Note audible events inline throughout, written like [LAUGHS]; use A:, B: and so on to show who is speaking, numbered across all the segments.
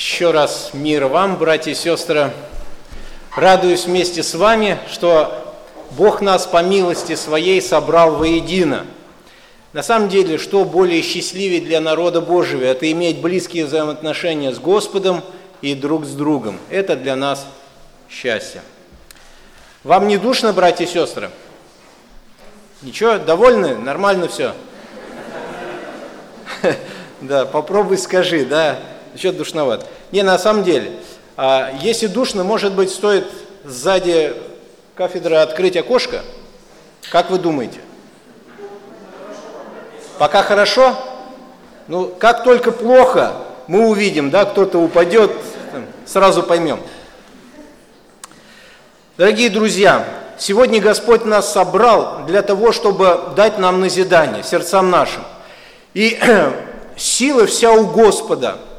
A: Еще раз мир вам, братья и сестры. Радуюсь вместе с вами, что Бог нас по милости своей собрал воедино. На самом деле, что более счастливее для народа Божьего, это иметь близкие взаимоотношения с Господом и друг с другом. Это для нас счастье. Вам не душно, братья и сестры? Ничего, довольны? Нормально все? [LAUGHS] Да, попробуй скажи, да, еще душновато. Не, на самом деле, а, если душно, может быть, стоит сзади кафедры открыть окошко? Как вы думаете? Пока хорошо? Ну, как только плохо, мы увидим, да, кто-то упадет, сразу поймем. Дорогие друзья, сегодня Господь нас собрал для того, чтобы дать нам назидание сердцам нашим. И [CLEARS THROAT] сила вся у Господа –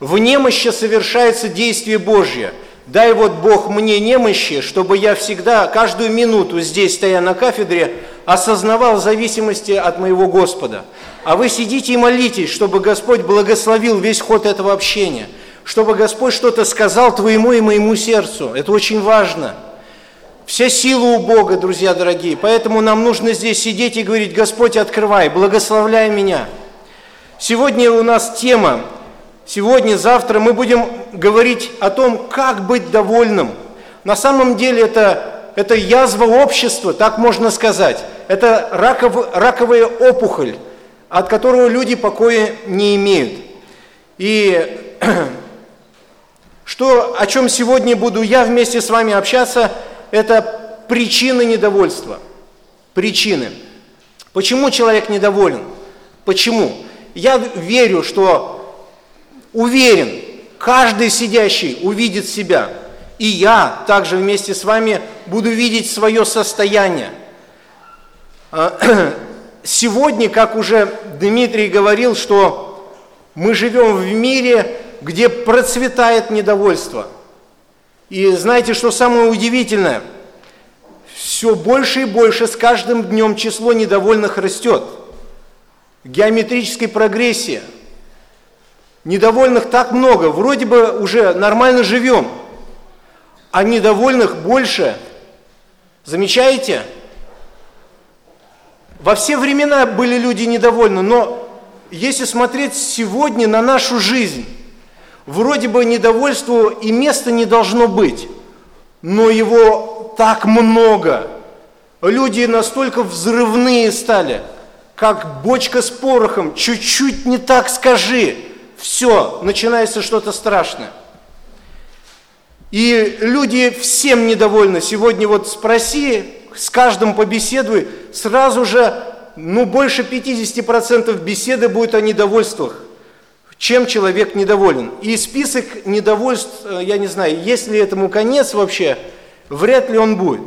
A: в немощи совершается действие Божье. Дай вот Бог мне немощи, чтобы я всегда, каждую минуту здесь, стоя на кафедре, осознавал зависимости от моего Господа. А вы сидите и молитесь, чтобы Господь благословил весь ход этого общения, чтобы Господь что-то сказал твоему и моему сердцу. Это очень важно. Вся сила у Бога, друзья дорогие. Поэтому нам нужно здесь сидеть и говорить, Господь, открывай, благословляй меня. Сегодня у нас тема Сегодня, завтра мы будем говорить о том, как быть довольным. На самом деле это, это язва общества, так можно сказать. Это раков, раковая опухоль, от которого люди покоя не имеют. И [CLEARS THROAT] что, о чем сегодня буду я вместе с вами общаться, это причины недовольства. Причины. Почему человек недоволен? Почему? Я верю, что Уверен, каждый сидящий увидит себя. И я также вместе с вами буду видеть свое состояние. А, [CLEARS THROAT] сегодня, как уже Дмитрий говорил, что мы живем в мире, где процветает недовольство. И знаете, что самое удивительное? Все больше и больше с каждым днем число недовольных растет. Геометрической прогрессии – Недовольных так много, вроде бы уже нормально живем, а недовольных больше. Замечаете? Во все времена были люди недовольны, но если смотреть сегодня на нашу жизнь, вроде бы недовольству и места не должно быть, но его так много. Люди настолько взрывные стали, как бочка с порохом, чуть-чуть не так скажи, все, начинается что-то страшное. И люди всем недовольны. Сегодня вот спроси, с каждым побеседуй, сразу же, ну, больше 50% беседы будет о недовольствах. Чем человек недоволен. И список недовольств, э, я не знаю, есть ли этому конец вообще, вряд ли он будет.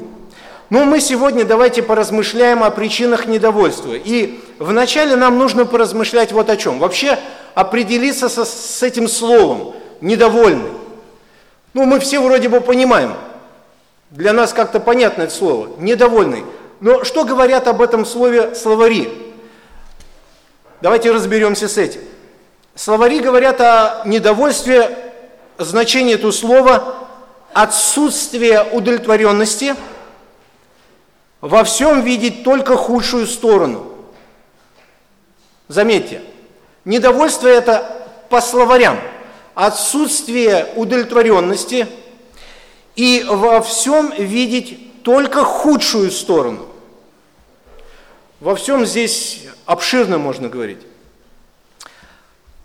A: Но мы сегодня давайте поразмышляем о причинах недовольства. И вначале нам нужно поразмышлять вот о чем. Вообще определиться со, с этим словом «недовольный». Ну, мы все вроде бы понимаем. Для нас как-то понятно это слово «недовольный». Но что говорят об этом слове словари? Давайте разберемся с этим. Словари говорят о недовольстве, значение этого слова – отсутствие удовлетворенности, во всем видеть только худшую сторону. Заметьте, Недовольство – это по словарям отсутствие удовлетворенности и во всем видеть только худшую сторону. Во всем здесь обширно можно говорить.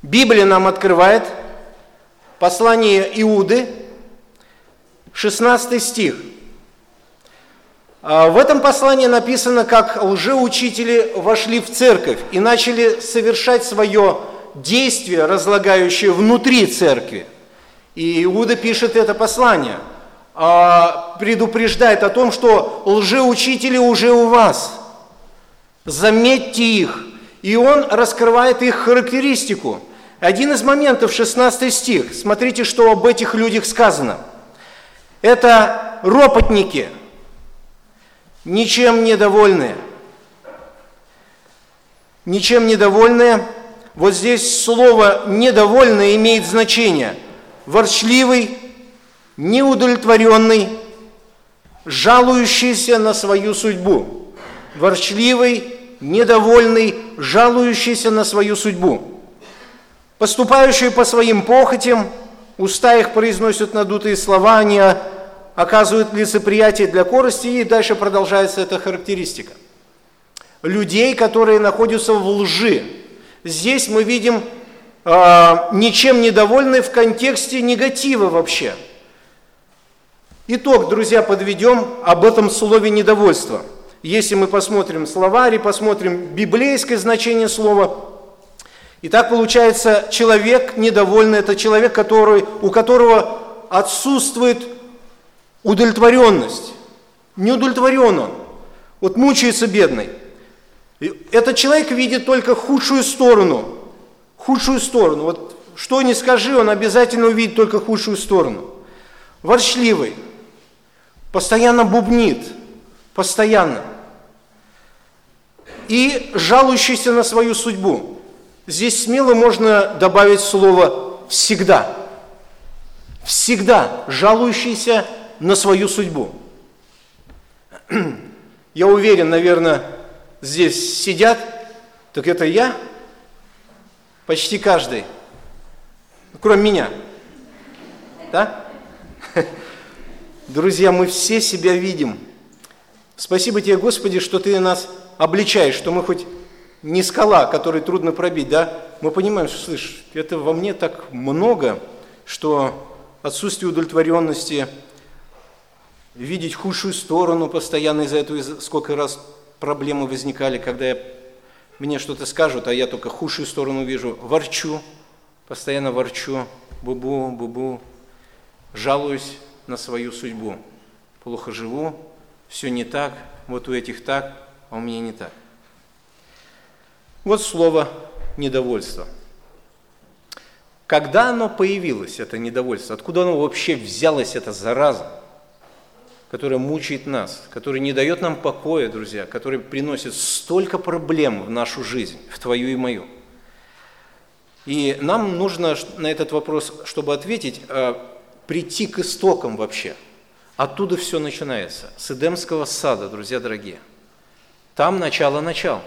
A: Библия нам открывает послание Иуды, 16 стих. А в этом послании написано, как лжеучители вошли в церковь и начали совершать свое действие, разлагающее внутри церкви. И Иуда пишет это послание, а, предупреждает о том, что лжеучители уже у вас. Заметьте их. И он раскрывает их характеристику. Один из моментов, 16 стих, смотрите, что об этих людях сказано. Это ропотники – ничем недовольные. Ничем недовольные. Вот здесь слово «недовольное» имеет значение. ворчливый, неудовлетворенный, жалующийся на свою судьбу. Ворчливый, недовольный, жалующийся на свою судьбу. Поступающий по своим похотям, уста их произносят надутые слова, они оказывают лицеприятие для корости, и дальше продолжается эта характеристика. Людей, которые находятся в лжи. Здесь мы видим э, ничем недовольны в контексте негатива вообще. Итог, друзья, подведем об этом слове недовольства. Если мы посмотрим словарь и посмотрим библейское значение слова, и так получается, человек недовольный – это человек, который, у которого отсутствует удовлетворенность. Не удовлетворен он. Вот мучается бедный. Этот человек видит только худшую сторону. Худшую сторону. Вот что ни скажи, он обязательно увидит только худшую сторону. Ворчливый. Постоянно бубнит. Постоянно. И жалующийся на свою судьбу. Здесь смело можно добавить слово «всегда». Всегда жалующийся на свою судьбу. Я уверен, наверное, здесь сидят, так это я, почти каждый, кроме меня. Да? [LAUGHS] Друзья, мы все себя видим. Спасибо тебе, Господи, что ты нас обличаешь, что мы хоть не скала, которую трудно пробить, да? Мы понимаем, что, слышь, это во мне так много, что отсутствие удовлетворенности, видеть худшую сторону постоянно из-за этого, сколько раз проблемы возникали, когда я, мне что-то скажут, а я только худшую сторону вижу, ворчу, постоянно ворчу, бубу, бубу, жалуюсь на свою судьбу. Плохо живу, все не так, вот у этих так, а у меня не так. Вот слово недовольство. Когда оно появилось, это недовольство? Откуда оно вообще взялось, эта зараза? Которая мучает нас, которая не дает нам покоя, друзья, которая приносит столько проблем в нашу жизнь, в твою и мою. И нам нужно на этот вопрос, чтобы ответить, а, прийти к истокам вообще. Оттуда все начинается, с Эдемского сада, друзья дорогие. Там начало начал.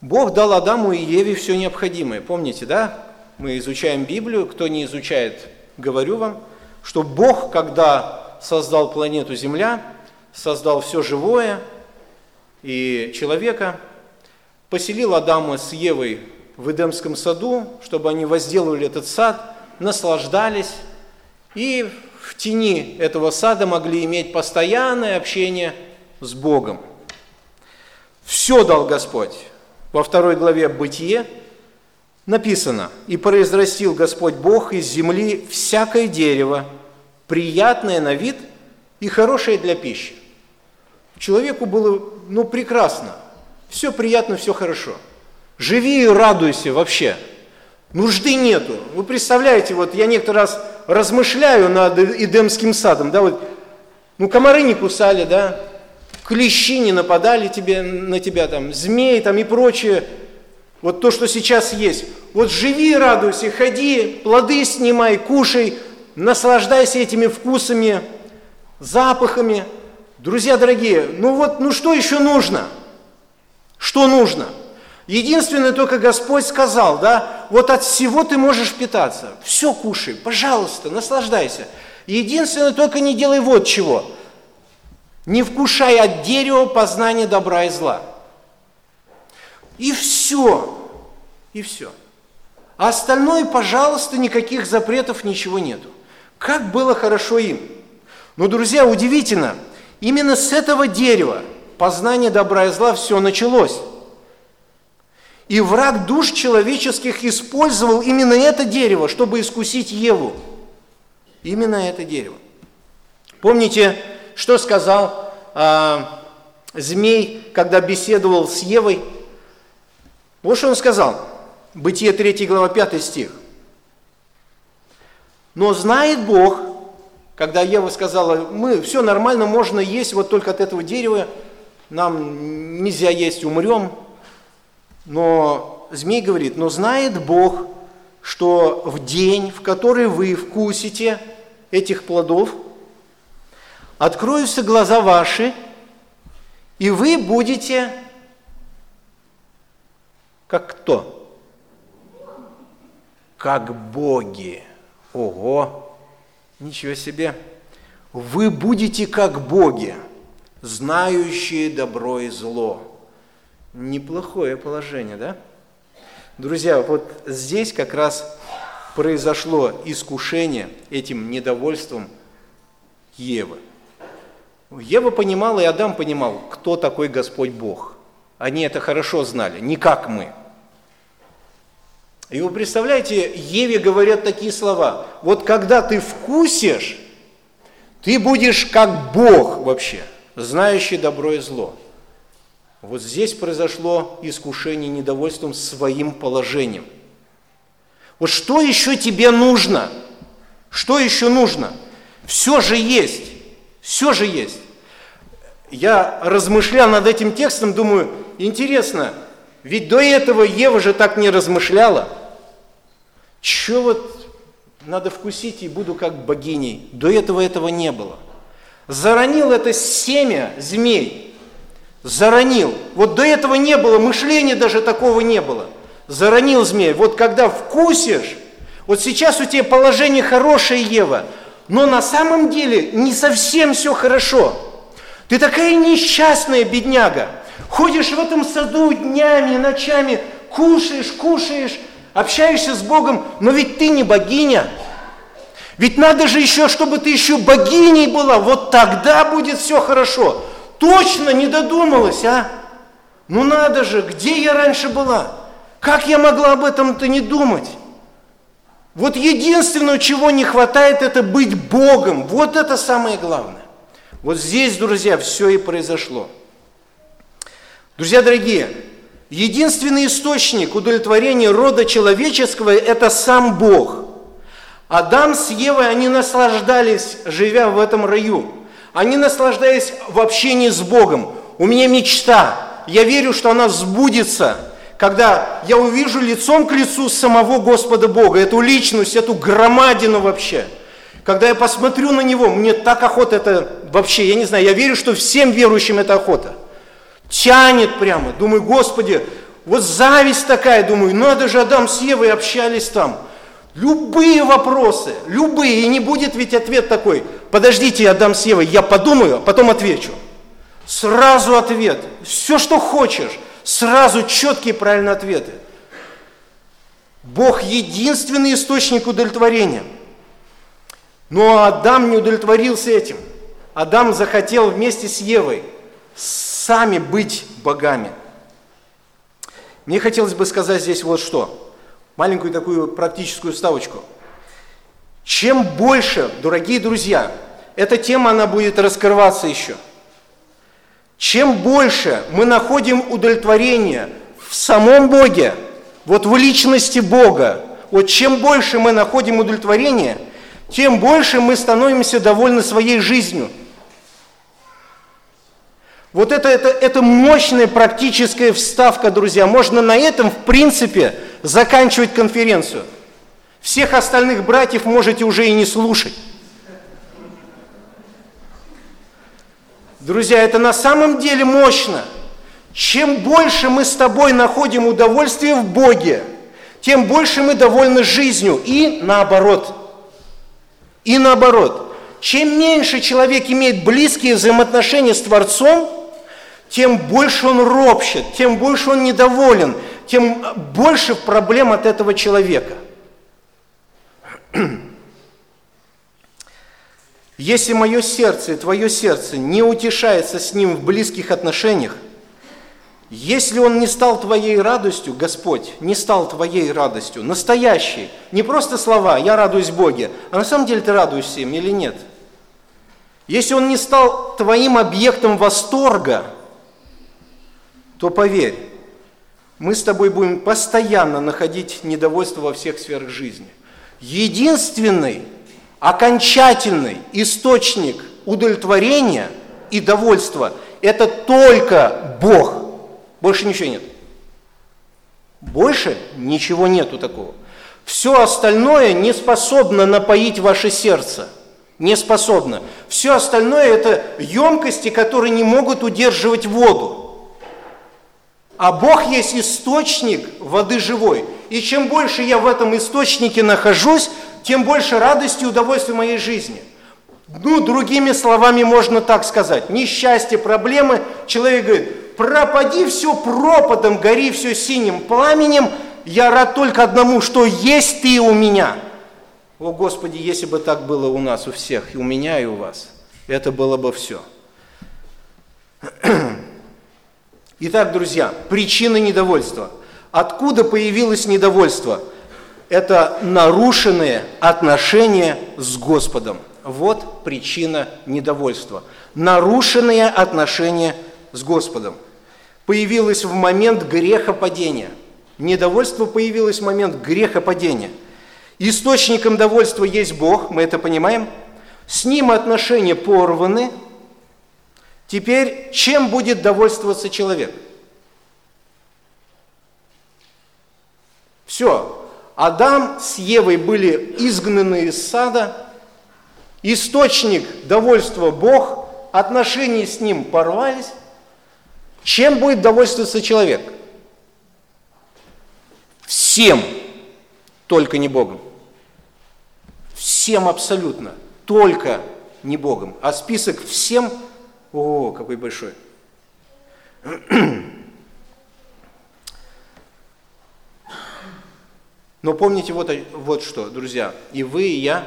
A: Бог дал Адаму и Еве все необходимое. Помните, да? Мы изучаем Библию, кто не изучает, говорю вам, что Бог, когда создал планету Земля, создал все живое и человека, поселил Адама с Евой в Эдемском саду, чтобы они возделывали этот сад, наслаждались и в тени этого сада могли иметь постоянное общение с Богом. Все дал Господь. Во второй главе «Бытие» написано, «И произрастил Господь Бог из земли всякое дерево, приятное на вид и хорошее для пищи. Человеку было, ну, прекрасно. Все приятно, все хорошо. Живи и радуйся вообще. Нужды нету. Вы представляете, вот я некоторый раз размышляю над Эдемским садом, да, вот, ну, комары не кусали, да, клещи не нападали тебе, на тебя, там, змеи там и прочее, вот то, что сейчас есть. Вот живи радуйся, ходи, плоды снимай, кушай, наслаждайся этими вкусами, запахами. Друзья дорогие, ну вот, ну что еще нужно? Что нужно? Единственное, только Господь сказал, да, вот от всего ты можешь питаться. Все кушай, пожалуйста, наслаждайся. Единственное, только не делай вот чего. Не вкушай от дерева познания добра и зла. И все. И все. А остальное, пожалуйста, никаких запретов, ничего нету. Как было хорошо им. Но, друзья, удивительно, именно с этого дерева познание добра и зла все началось. И враг душ человеческих использовал именно это дерево, чтобы искусить Еву. Именно это дерево. Помните, что сказал э, змей, когда беседовал с Евой? Вот что он сказал. Бытие 3 глава 5 стих. Но знает Бог, когда Ева сказала, мы все нормально, можно есть, вот только от этого дерева нам нельзя есть, умрем. Но змей говорит, но знает Бог, что в день, в который вы вкусите этих плодов, откроются глаза ваши, и вы будете как кто? Как боги. Ого! Ничего себе! Вы будете как боги, знающие добро и зло. Неплохое положение, да? Друзья, вот здесь как раз произошло искушение этим недовольством Евы. Ева понимала, и Адам понимал, кто такой Господь Бог. Они это хорошо знали, не как мы. И вы представляете, Еве говорят такие слова. Вот когда ты вкусишь, ты будешь как Бог вообще, знающий добро и зло. Вот здесь произошло искушение недовольством своим положением. Вот что еще тебе нужно? Что еще нужно? Все же есть. Все же есть. Я размышлял над этим текстом, думаю, интересно, ведь до этого Ева же так не размышляла. Че вот надо вкусить и буду как богиней. До этого этого не было. Заронил это семя змей. Заронил. Вот до этого не было, мышления даже такого не было. Заронил змей. Вот когда вкусишь, вот сейчас у тебя положение хорошее, Ева, но на самом деле не совсем все хорошо. Ты такая несчастная бедняга. Ходишь в этом саду днями, ночами, кушаешь, кушаешь, общаешься с Богом, но ведь ты не богиня. Ведь надо же еще, чтобы ты еще богиней была, вот тогда будет все хорошо. Точно не додумалась, а? Ну надо же, где я раньше была? Как я могла об этом-то не думать? Вот единственное, чего не хватает, это быть Богом. Вот это самое главное. Вот здесь, друзья, все и произошло. Друзья дорогие, Единственный источник удовлетворения рода человеческого – это сам Бог. Адам с Евой, они наслаждались, живя в этом раю. Они наслаждались в общении с Богом. У меня мечта. Я верю, что она сбудется, когда я увижу лицом к лицу самого Господа Бога, эту личность, эту громадину вообще. Когда я посмотрю на Него, мне так охота это вообще, я не знаю, я верю, что всем верующим это охота – Тянет прямо. Думаю, Господи, вот зависть такая, думаю, надо же, Адам с Евой общались там. Любые вопросы, любые, и не будет ведь ответ такой, подождите, Адам с Евой, я подумаю, а потом отвечу. Сразу ответ, все, что хочешь, сразу четкие правильные ответы. Бог единственный источник удовлетворения. Но Адам не удовлетворился этим. Адам захотел вместе с Евой сами быть богами. Мне хотелось бы сказать здесь вот что. Маленькую такую практическую ставочку. Чем больше, дорогие друзья, эта тема, она будет раскрываться еще. Чем больше мы находим удовлетворение в самом Боге, вот в личности Бога, вот чем больше мы находим удовлетворение, тем больше мы становимся довольны своей жизнью – вот это, это, это мощная практическая вставка, друзья. Можно на этом, в принципе, заканчивать конференцию. Всех остальных братьев можете уже и не слушать. Друзья, это на самом деле мощно. Чем больше мы с тобой находим удовольствие в Боге, тем больше мы довольны жизнью. И наоборот. И наоборот. Чем меньше человек имеет близкие взаимоотношения с Творцом, тем больше он ропщет, тем больше он недоволен, тем больше проблем от этого человека. [CLEARS THROAT] Если мое сердце и твое сердце не утешается с ним в близких отношениях, если он не стал твоей радостью, Господь, не стал твоей радостью, настоящей, не просто слова «я радуюсь Боге», а на самом деле ты радуешься им или нет? Если он не стал твоим объектом восторга – то поверь, мы с тобой будем постоянно находить недовольство во всех сферах жизни. Единственный, окончательный источник удовлетворения и довольства – это только Бог. Больше ничего нет. Больше ничего нету такого. Все остальное не способно напоить ваше сердце. Не способно. Все остальное это емкости, которые не могут удерживать воду. А Бог есть источник воды живой. И чем больше я в этом источнике нахожусь, тем больше радости и удовольствия моей жизни. Ну, другими словами можно так сказать. Несчастье, проблемы. Человек говорит, пропади все пропадом, гори все синим пламенем. Я рад только одному, что есть ты у меня. О, Господи, если бы так было у нас, у всех, и у меня, и у вас, это было бы все. [CLEARS THROAT] Итак, друзья, причина недовольства. Откуда появилось недовольство? Это нарушенные отношения с Господом. Вот причина недовольства. Нарушенные отношения с Господом. Появилось в момент грехопадения. Недовольство появилось в момент грехопадения. Источником довольства есть Бог, мы это понимаем. С Ним отношения порваны. Теперь чем будет довольствоваться человек? Все. Адам с Евой были изгнаны из сада, источник довольства Бог, отношения с Ним порвались. Чем будет довольствоваться человек? Всем, только не Богом. Всем абсолютно, только не Богом. А список всем, о, какой большой. Но помните вот, вот что, друзья, и вы, и я,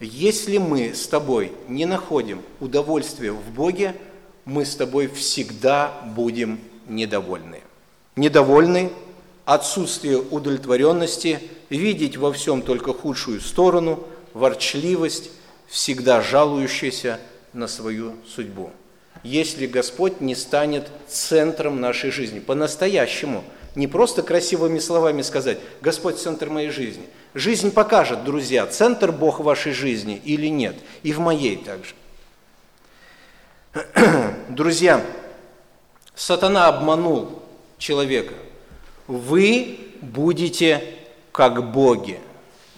A: если мы с тобой не находим удовольствия в Боге, мы с тобой всегда будем недовольны. Недовольны, отсутствие удовлетворенности, видеть во всем только худшую сторону, ворчливость, всегда жалующаяся на свою судьбу. Если Господь не станет центром нашей жизни, по-настоящему – не просто красивыми словами сказать, Господь – центр моей жизни. Жизнь покажет, друзья, центр Бог вашей жизни или нет. И в моей также. [CLEARS THROAT] Друзья, сатана обманул человека. Вы будете как боги.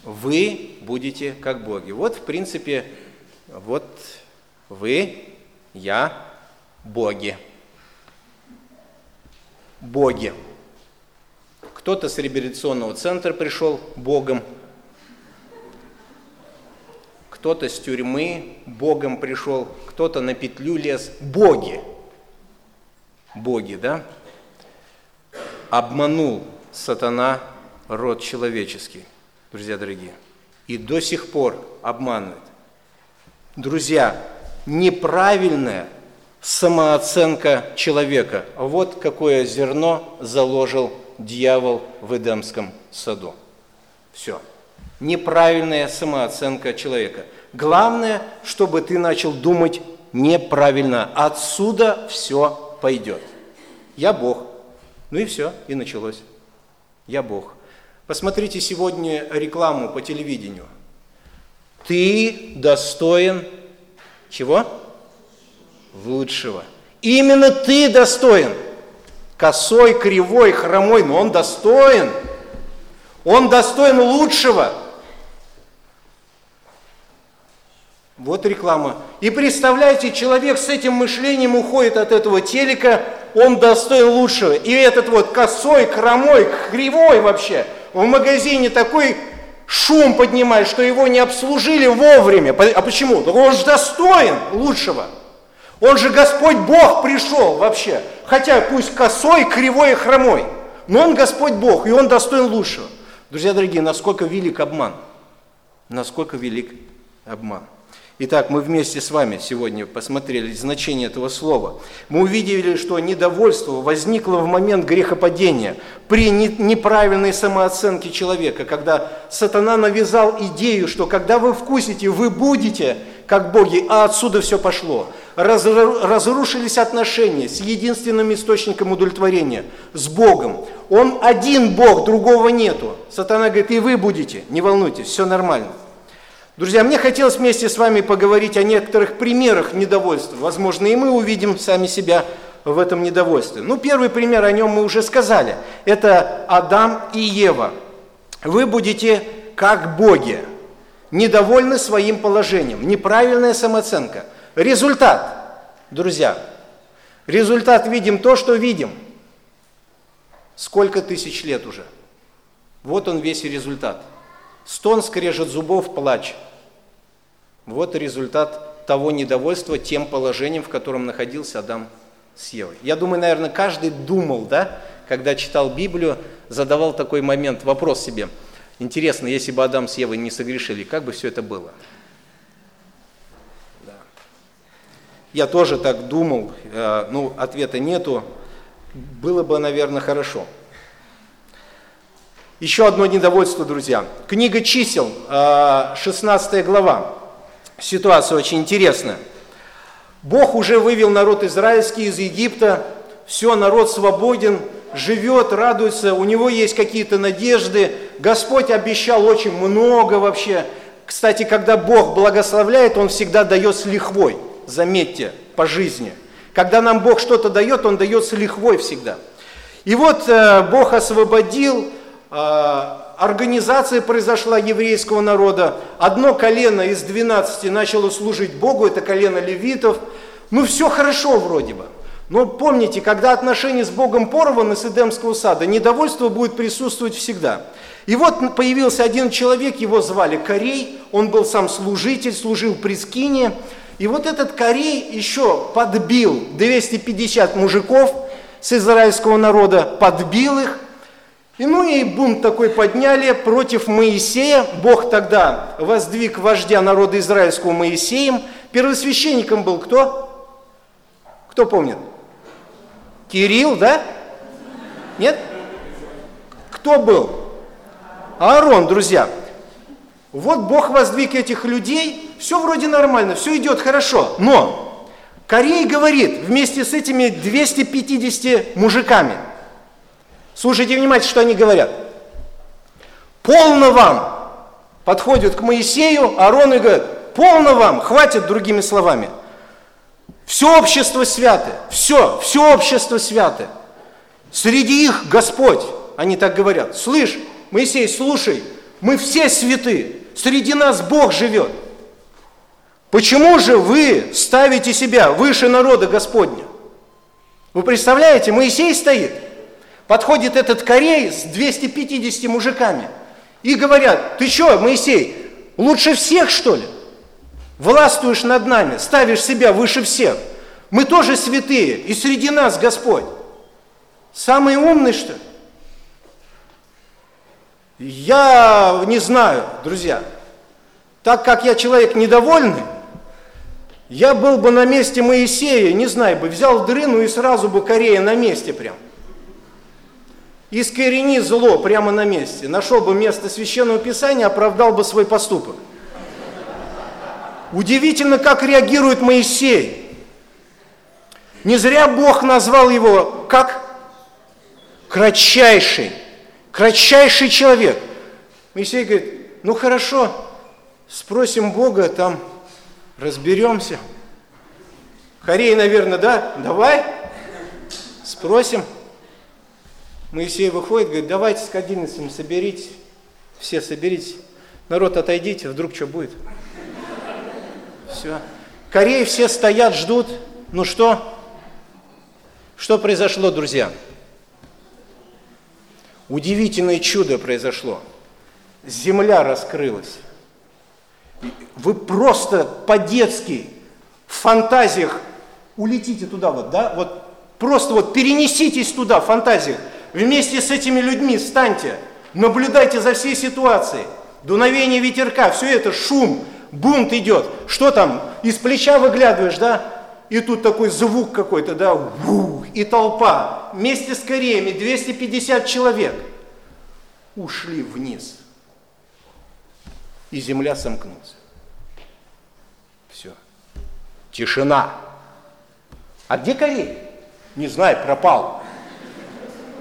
A: Вы будете как боги. Вот, в принципе, вот вы, я, боги. Боги. Кто-то с реабилитационного центра пришел Богом, кто-то с тюрьмы Богом пришел, кто-то на петлю лез. Боги. Боги, да? Обманул сатана род человеческий, друзья дорогие. И до сих пор обманывает. Друзья, неправильная самооценка человека. Вот какое зерно заложил дьявол в Эдемском саду. Все. Неправильная самооценка человека. Главное, чтобы ты начал думать неправильно. Отсюда все пойдет. Я Бог. Ну и все, и началось. Я Бог. Посмотрите сегодня рекламу по телевидению. Ты достоин чего? Лучшего. Именно ты достоин – косой, кривой, хромой, но он достоин. Он достоин лучшего. Вот реклама. И представляете, человек с этим мышлением уходит от этого телека, он достоин лучшего. И этот вот косой, хромой, кривой вообще в магазине такой шум поднимает, что его не обслужили вовремя. А почему? Он же достоин лучшего. Он же Господь Бог пришел вообще. Хотя пусть косой, кривой и хромой. Но Он Господь Бог, и Он достоин лучшего. Друзья дорогие, насколько велик обман. Насколько велик обман. Итак, мы вместе с вами сегодня посмотрели значение этого слова. Мы увидели, что недовольство возникло в момент грехопадения, при неправильной самооценке человека, когда сатана навязал идею, что когда вы вкусите, вы будете как боги, а отсюда все пошло. Разрушились отношения с единственным источником удовлетворения, с Богом. Он один Бог, другого нету. Сатана говорит, и вы будете, не волнуйтесь, все нормально. Друзья, мне хотелось вместе с вами поговорить о некоторых примерах недовольства. Возможно, и мы увидим сами себя в этом недовольстве. Ну, первый пример, о нем мы уже сказали. Это Адам и Ева. вы будете как боги, недовольны своим положением, неправильная самооценка. Результат, друзья, результат видим то, что видим. Сколько тысяч лет уже? Вот он весь результат. Стон, скрежет зубов, плач. Вот результат того недовольства тем положением, в котором находился Адам с Евой. Я думаю, наверное, каждый думал, да, когда читал Библию, задавал такой момент, вопрос себе. Интересно, если бы Адам с Евой не согрешили, как бы все это было? Да. Я тоже так думал, э, ну, ответа нету. Было бы, наверное, хорошо. Еще одно недовольство, друзья. Книга чисел, 16 э, глава. Ситуация очень интересная. Бог уже вывел народ израильский из Египта, все, народ свободен, живет, радуется, у него есть какие-то надежды. Господь обещал очень много вообще. Кстати, когда Бог благословляет, Он всегда дает с лихвой, заметьте, по жизни. Когда нам Бог что-то дает, Он дает с лихвой всегда. И вот э, Бог освободил, организация произошла еврейского народа. Одно колено из 12 начало служить Богу, это колено левитов. Ну, все хорошо вроде бы. Но помните, когда отношения с Богом порваны с Эдемского сада, недовольство будет присутствовать всегда. И вот появился один человек, его звали Корей, он был сам служитель, служил при Скине. И вот этот Корей еще подбил 250 мужиков с израильского народа, подбил их. И ну и бунт такой подняли против Моисея. Бог тогда воздвиг вождя народа израильского Моисеем. Первосвященником был кто? Кто помнит? Кирилл, да? Нет? Кто был? Аарон, друзья. Вот Бог воздвиг этих людей, все вроде нормально, все идет хорошо, но Корей говорит вместе с этими 250 мужиками, слушайте внимательно, что они говорят. Полно вам, подходят к Моисею, Аарону и говорят, полно вам, хватит другими словами – все общество свято, все, все общество свято. Среди их Господь, они так говорят. Слышь, Моисей, слушай, мы все святы, среди нас Бог живет. Почему же вы ставите себя выше народа Господня? Вы представляете, Моисей стоит, подходит этот корей с 250 мужиками и говорят, ты что, Моисей, лучше всех что ли? властвуешь над нами, ставишь себя выше всех. Мы тоже святые, и среди нас Господь. Самый умный, что ли? Я не знаю, друзья. Так как я человек недовольный, я был бы на месте Моисея, не знаю, бы взял дрыну и сразу бы Корея на месте прям. Искорени зло прямо на месте. Нашел бы место священного писания, оправдал бы свой поступок. Удивительно, как реагирует Моисей. Не зря Бог назвал его как кратчайший, кратчайший человек. Моисей говорит, ну хорошо, спросим Бога, там разберемся. Корей, наверное, да? Давай, спросим. Моисей выходит, говорит, давайте с кадильницами соберите, все соберите. Народ, отойдите, вдруг что будет. Все. Кореи все стоят, ждут. Ну что? Что произошло, друзья? Удивительное чудо произошло. Земля раскрылась. Вы просто по-детски в фантазиях улетите туда вот, да? Вот просто вот перенеситесь туда в фантазиях. Вместе с этими людьми станьте, наблюдайте за всей ситуацией. Дуновение ветерка, все это шум, бунт идет. Что там? Из плеча выглядываешь, да? И тут такой звук какой-то, да, и толпа. Вместе с кореями 250 человек ушли вниз. И земля сомкнулась. Все. Тишина. А где Корей? Не знаю, пропал.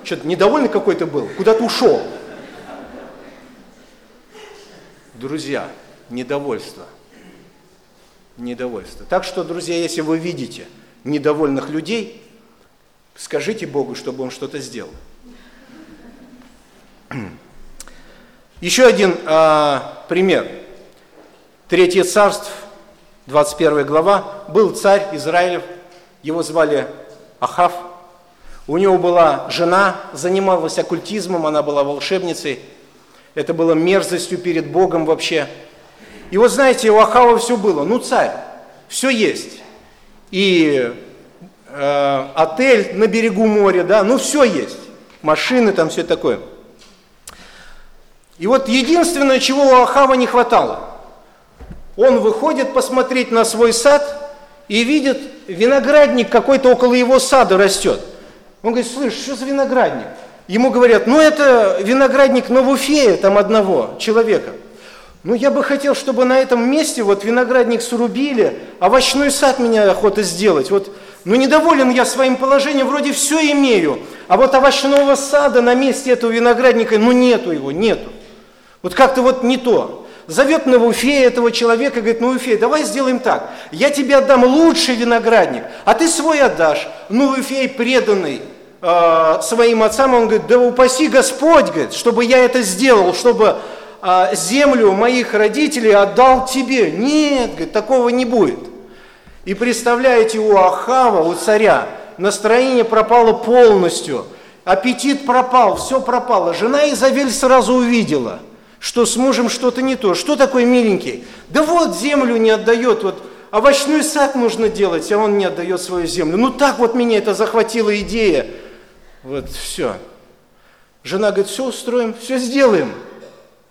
A: Что-то недовольный какой-то был, куда-то ушел. Друзья, недовольство. Недовольство. Так что, друзья, если вы видите недовольных людей, скажите Богу, чтобы Он что-то сделал. Еще один а, пример. Третье царство, 21 глава. Был царь Израилев, его звали Ахав. У него была жена, занималась оккультизмом, она была волшебницей. Это было мерзостью перед Богом вообще. И вот знаете, у Ахава все было. Ну, царь, все есть. И э, отель на берегу моря, да, ну все есть. Машины там, все такое. И вот единственное, чего у Ахава не хватало, он выходит посмотреть на свой сад и видит, виноградник какой-то около его сада растет. Он говорит, слышь, что за виноградник? Ему говорят, ну это виноградник Новуфея, там одного человека. Ну я бы хотел, чтобы на этом месте вот виноградник срубили, овощной сад меня охота сделать. Вот, ну недоволен я своим положением, вроде все имею, а вот овощного сада на месте этого виноградника, ну нету его, нету. Вот как-то вот не то. Зовет Навуфея этого человека, говорит, Навуфей, давай сделаем так. Я тебе отдам лучший виноградник, а ты свой отдашь. Навуфей преданный э, своим отцам, он говорит, да упаси Господь, говорит, чтобы я это сделал, чтобы э, землю моих родителей отдал тебе. Нет, говорит, такого не будет. И представляете, у Ахава, у царя, настроение пропало полностью, аппетит пропал, все пропало. Жена Изавель сразу увидела – что с мужем что-то не то. Что такое миленький? Да вот землю не отдает, вот овощной сад нужно делать, а он не отдает свою землю. Ну так вот меня это захватила идея. Вот все. Жена говорит, все устроим, все сделаем.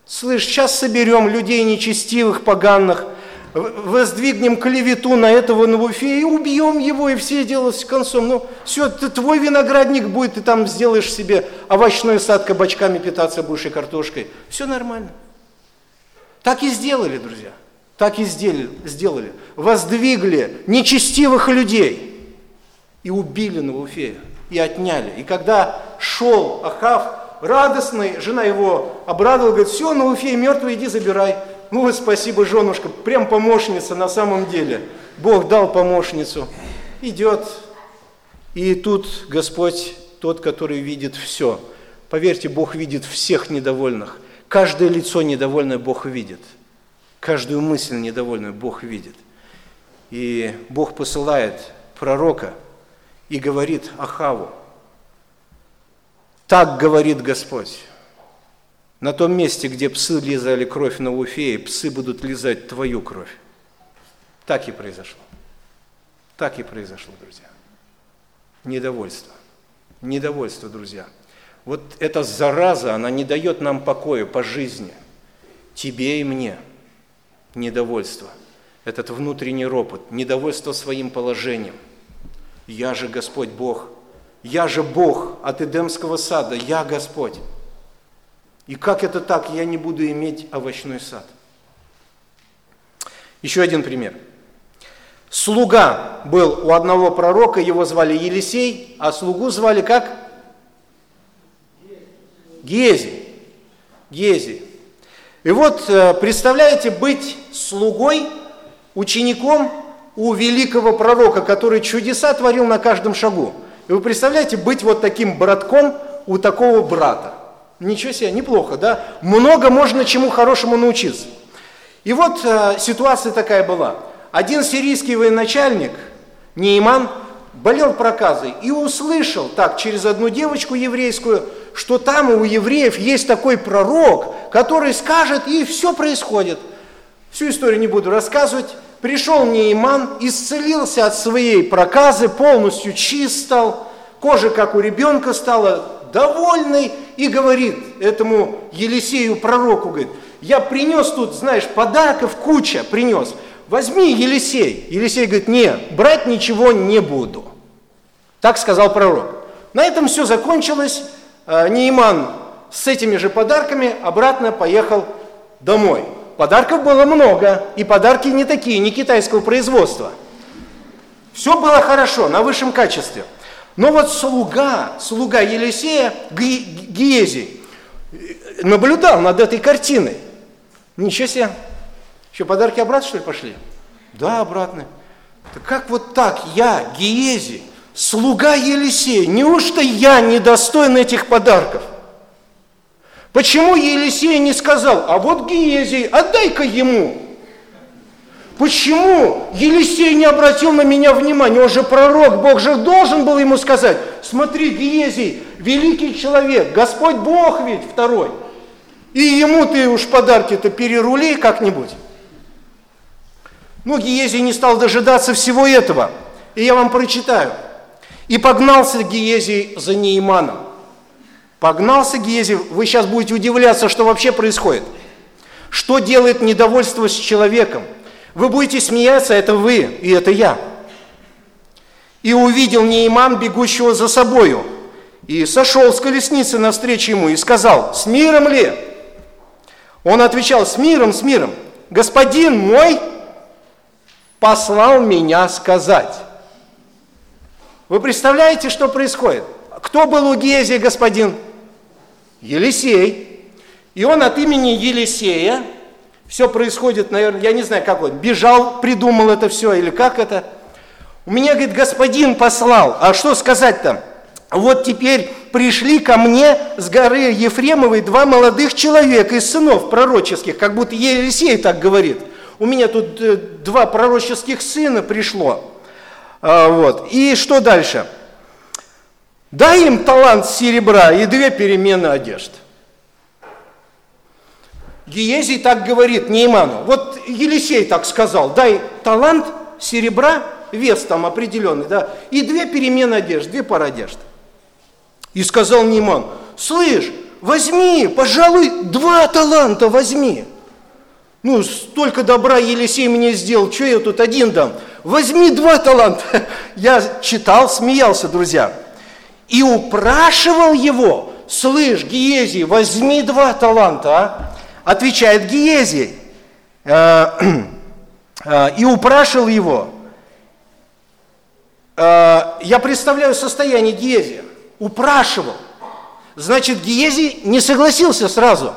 A: Слышь, сейчас соберем людей нечестивых, поганых, воздвигнем клевету на этого Навуфея и убьем его, и все дело с концом. Ну, все, ты, твой виноградник будет, ты там сделаешь себе овощной сад, кабачками питаться будешь и картошкой. Все нормально. Так и сделали, друзья. Так и сделали. сделали. Воздвигли нечестивых людей и убили Навуфея, и отняли. И когда шел Ахав, радостный, жена его обрадовала, говорит, все, Навуфей мертвый, иди забирай. Ну вот спасибо, женушка, прям помощница на самом деле. Бог дал помощницу. Идет. И тут Господь тот, который видит все. Поверьте, Бог видит всех недовольных. Каждое лицо недовольное Бог видит. Каждую мысль недовольную Бог видит. И Бог посылает пророка и говорит Ахаву, так говорит Господь, на том месте, где псы лизали кровь на Уфее, псы будут лизать твою кровь. Так и произошло. Так и произошло, друзья. Недовольство. Недовольство, друзья. Вот эта зараза, она не дает нам покоя по жизни. Тебе и мне. Недовольство. Этот внутренний ропот, недовольство своим положением. Я же Господь Бог. Я же Бог от Эдемского сада. Я Господь. И как это так, я не буду иметь овощной сад? Еще один пример. Слуга был у одного пророка, его звали Елисей, а слугу звали как? Гези. Гези. И вот, э, представляете, быть слугой, учеником у великого пророка, который чудеса творил на каждом шагу. И вы представляете, быть вот таким братком у такого брата. Ничего себе, неплохо, да? Много можно чему хорошему научиться. И вот э, ситуация такая была. Один сирийский военачальник, Нейман, болел проказой и услышал так через одну девочку еврейскую, что там у евреев есть такой пророк, который скажет, и все происходит. Всю историю не буду рассказывать. Пришел Нейман, исцелился от своей проказы, полностью чист стал, кожа как у ребенка стала, довольный, и говорит этому Елисею пророку, говорит, я принес тут, знаешь, подарков куча принес, возьми Елисей. Елисей говорит, не, брать ничего не буду. Так сказал пророк. На этом все закончилось. А, Нейман с этими же подарками обратно поехал домой. Подарков было много, и подарки не такие, не китайского производства. Все было хорошо, на высшем качестве – но вот слуга, слуга Елисея, Гиези, наблюдал над этой картиной. Ничего себе. Еще подарки обратно, что ли, пошли? Да, обратно. Да как вот так я, Гиези, слуга Елисея, неужто я недостоин этих подарков? Почему Елисей не сказал, а вот Гиезий, отдай-ка ему? Почему Елисей не обратил на меня внимания? Он же пророк, Бог же должен был ему сказать, смотри, Гиезий, великий человек, Господь Бог ведь второй. И ему ты уж подарки-то перерули как-нибудь. Ну, Гиезий не стал дожидаться всего этого. И я вам прочитаю. И погнался Гиезий за Нейманом. Погнался Гиезий. Вы сейчас будете удивляться, что вообще происходит. Что делает недовольство с человеком? Вы будете смеяться, это вы, и это я. И увидел Нейман, бегущего за собою, и сошел с колесницы навстречу ему и сказал, с миром ли? Он отвечал, с миром, с миром. Господин мой послал меня сказать. Вы представляете, что происходит? Кто был у Гезия господин? Елисей. И он от имени Елисея все происходит, наверное, я не знаю, как он, бежал, придумал это все, или как это. У меня, говорит, господин послал, а что сказать-то? Вот теперь пришли ко мне с горы Ефремовой два молодых человека из сынов пророческих, как будто Елисей так говорит. У меня тут э, два пророческих сына пришло. А, вот. И что дальше? Дай им талант серебра и две перемены одежд. Гиезий так говорит Нейману. Вот Елисей так сказал, дай талант серебра, вес там определенный, да, и две перемены одежды, две пары одежд. И сказал Нейман, слышь, возьми, пожалуй, два таланта возьми. Ну, столько добра Елисей мне сделал, что я тут один дам? Возьми два таланта. [LAUGHS] Я читал, смеялся, друзья. И упрашивал его, слышь, Гиезий, возьми два таланта, а? отвечает Гиези э, [CLEARS THROAT] э, и упрашивал его. Э, я представляю состояние Гиези. Упрашивал. Значит, Гиези не согласился сразу.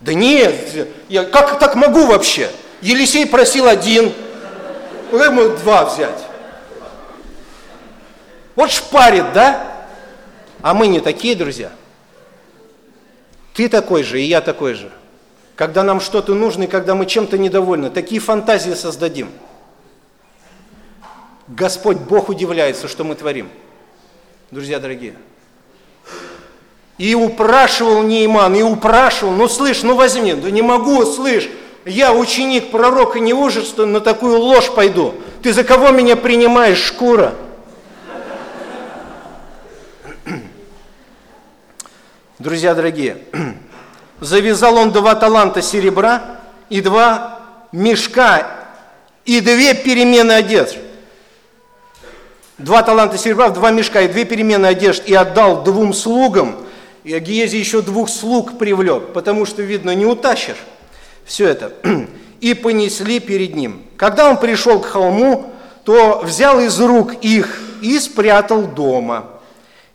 A: Да нет, я как так могу вообще? Елисей просил один, ему два взять. Вот шпарит, да? А мы не такие, друзья. Ты такой же, и я такой же когда нам что-то нужно и когда мы чем-то недовольны. Такие фантазии создадим. Господь Бог удивляется, что мы творим. Друзья дорогие. И упрашивал Нейман, и упрашивал, ну слышь, ну возьми, да не могу, слышь, я ученик пророка не ужас, что на такую ложь пойду. Ты за кого меня принимаешь, шкура? Друзья дорогие, [CLEARS THROAT] завязал он два таланта серебра и два мешка и две перемены одежд. Два таланта серебра, два мешка и две перемены одежд и отдал двум слугам. И Гиези еще двух слуг привлек, потому что, видно, не утащишь все это. [CLEARS THROAT] И понесли перед ним. Когда он пришел к холму, то взял из рук их и спрятал дома –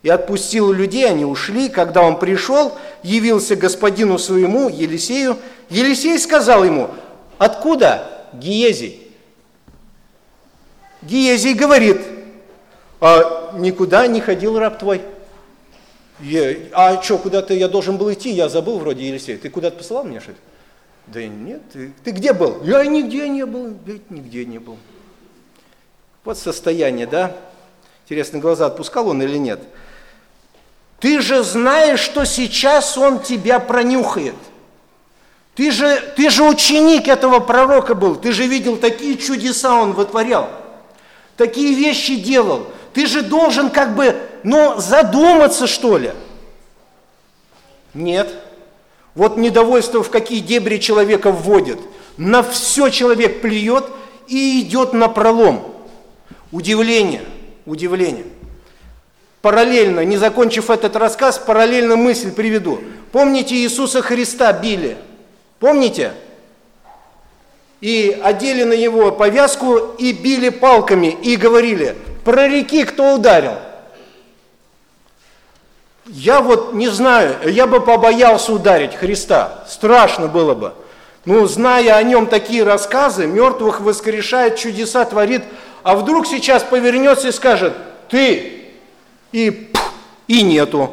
A: и отпустил людей, они ушли. Когда он пришел, явился господину своему, Елисею. Елисей сказал ему, откуда Гиезий? Гиезий говорит, а никуда не ходил раб твой. Я, а что, куда-то я должен был идти, я забыл вроде Елисей. Ты куда-то посылал меня, что ли? Да нет, ты, ты где был? Я нигде не был, ведь нигде не был. Вот состояние, да? Интересно, глаза отпускал он или нет? Ты же знаешь, что сейчас он тебя пронюхает. Ты же, ты же ученик этого пророка был, ты же видел, такие чудеса он вытворял, такие вещи делал. Ты же должен как бы, ну, задуматься, что ли. Нет. Вот недовольство в какие дебри человека вводит. На все человек плюет и идет на пролом. Удивление, удивление параллельно, не закончив этот рассказ, параллельно мысль приведу. Помните, Иисуса Христа били? Помните? И одели на его повязку и били палками и говорили, прореки, кто ударил. Я вот не знаю, я бы побоялся ударить Христа, страшно было бы. Ну, зная о нем такие рассказы, мертвых воскрешает, чудеса творит, а вдруг сейчас повернется и скажет, ты и, и нету.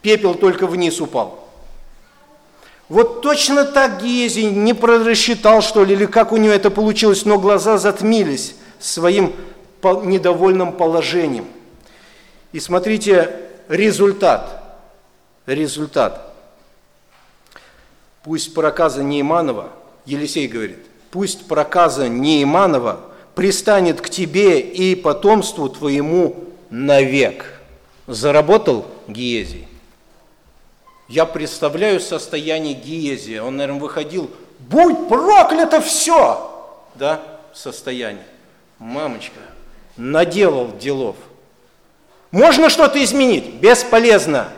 A: Пепел только вниз упал. Вот точно так Гиези не просчитал, что ли, или как у него это получилось, но глаза затмились своим недовольным положением. И смотрите, результат. Результат. Пусть проказа Нейманова, Елисей говорит, пусть проказа Нейманова пристанет к тебе и потомству твоему навек. Заработал Гиезий? Я представляю состояние Гиезия. Он, наверное, выходил, будь проклято все! Да, состояние. Мамочка, наделал делов. Можно что-то изменить? Бесполезно.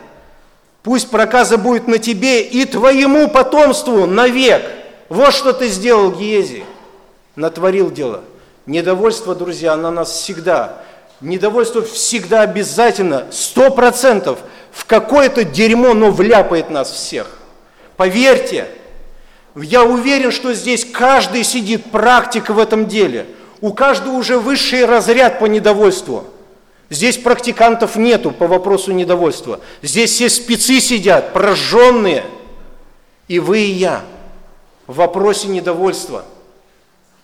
A: Пусть проказа будет на тебе и твоему потомству навек. Вот что ты сделал, Гиези. Натворил дело. Недовольство, друзья, на нас всегда. Недовольство всегда обязательно, сто процентов – в какое-то дерьмо, но вляпает нас всех. Поверьте, я уверен, что здесь каждый сидит практик в этом деле. У каждого уже высший разряд по недовольству. Здесь практикантов нету по вопросу недовольства. Здесь все спецы сидят, прожженные. И вы, и я в вопросе недовольства.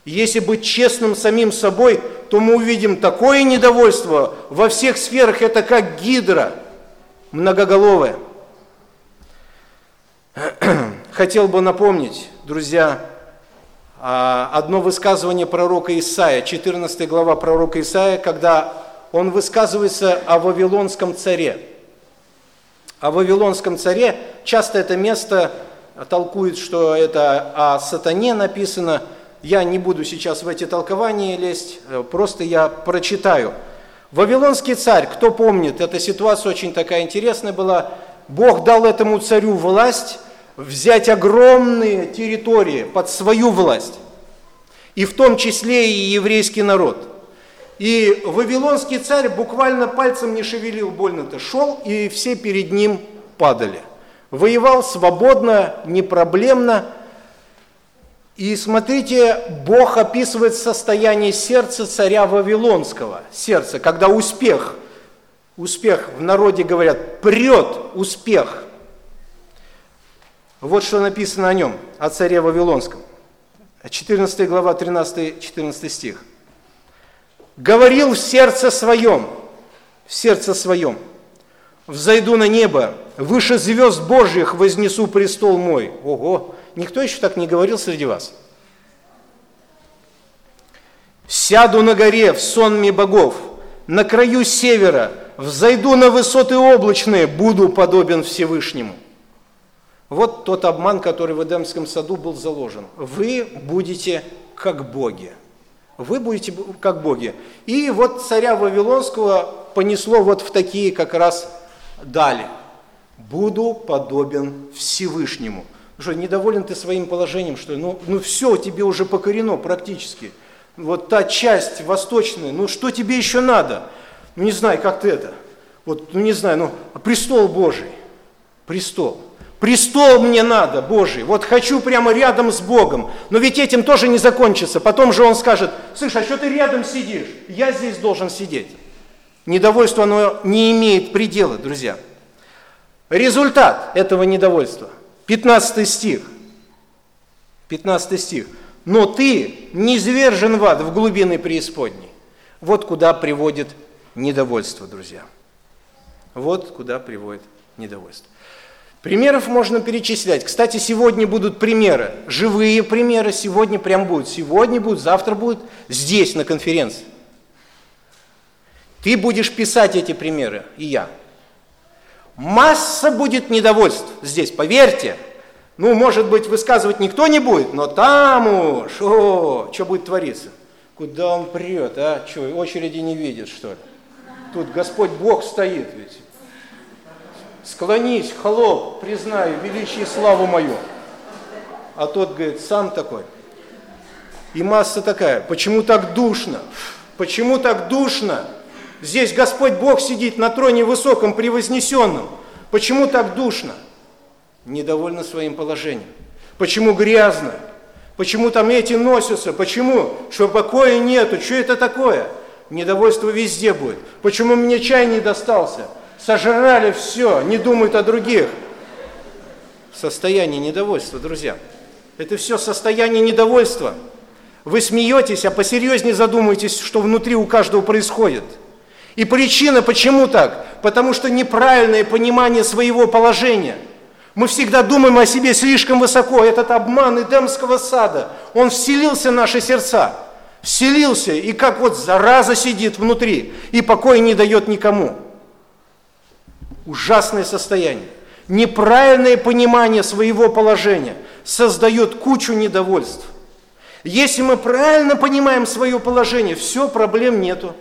A: Если быть честным самим собой, то мы увидим такое недовольство во всех сферах, это как гидра – многоголовое. [CLEARS THROAT] Хотел бы напомнить, друзья, а, одно высказывание пророка Исаия, 14 глава пророка Исаия, когда он высказывается о Вавилонском царе. О Вавилонском царе часто это место толкует, что это о сатане написано. Я не буду сейчас в эти толкования лезть, просто я прочитаю – Вавилонский царь, кто помнит, эта ситуация очень такая интересная была. Бог дал этому царю власть взять огромные территории под свою власть, и в том числе и еврейский народ. И Вавилонский царь буквально пальцем не шевелил больно-то, шел, и все перед ним падали. Воевал свободно, непроблемно, и смотрите, Бог описывает состояние сердца царя Вавилонского, сердца, когда успех, успех, в народе говорят, прет успех. Вот что написано о нем, о царе Вавилонском. 14 глава, 13-14 стих. «Говорил в сердце своем, в сердце своем, взойду на небо, выше звезд Божьих вознесу престол мой». Ого! Никто еще так не говорил среди вас. Сяду на горе в сонме богов, на краю севера, взойду на высоты облачные, буду подобен Всевышнему. Вот тот обман, который в Эдемском саду был заложен. Вы будете как боги. Вы будете как боги. И вот царя Вавилонского понесло вот в такие как раз дали. Буду подобен Всевышнему. Что, недоволен ты своим положением, что ну, ну все, тебе уже покорено практически. Вот та часть восточная, ну что тебе еще надо? Ну не знаю, как ты это. Вот, ну не знаю, ну престол Божий, престол. Престол мне надо, Божий, вот хочу прямо рядом с Богом. Но ведь этим тоже не закончится. Потом же он скажет, слышь, а что ты рядом сидишь? Я здесь должен сидеть. Недовольство, оно не имеет предела, друзья. Результат этого недовольства – 15 стих. 15 стих. «Но ты не звержен в ад, в глубины преисподней». Вот куда приводит недовольство, друзья. Вот куда приводит недовольство. Примеров можно перечислять. Кстати, сегодня будут примеры, живые примеры сегодня прям будут. Сегодня будут, завтра будут, здесь, на конференции. Ты будешь писать эти примеры, и я. Масса будет недовольств здесь, поверьте. Ну, может быть, высказывать никто не будет, но там уж, о, что будет твориться? Куда он прет, а? Что, очереди не видит, что ли? Тут Господь Бог стоит ведь. Склонись, холоп, признай величие славу мою. А тот говорит, сам такой. И масса такая, почему так душно? Почему так душно? Здесь Господь Бог сидит на троне высоком, превознесенном. Почему так душно? Недовольно своим положением. Почему грязно? Почему там эти носятся? Почему? Что покоя нету? Что это такое? Недовольство везде будет. Почему мне чай не достался? Сожрали все, не думают о других. Состояние недовольства, друзья. Это все состояние недовольства. Вы смеетесь, а посерьезнее задумайтесь, что внутри у каждого происходит. И причина, почему так? Потому что неправильное понимание своего положения. Мы всегда думаем о себе слишком высоко. Этот обман Эдемского сада, он вселился в наши сердца. Вселился, и как вот зараза сидит внутри, и покоя не дает никому. Ужасное состояние. Неправильное понимание своего положения создает кучу недовольств. Если мы правильно понимаем свое положение, все, проблем нету.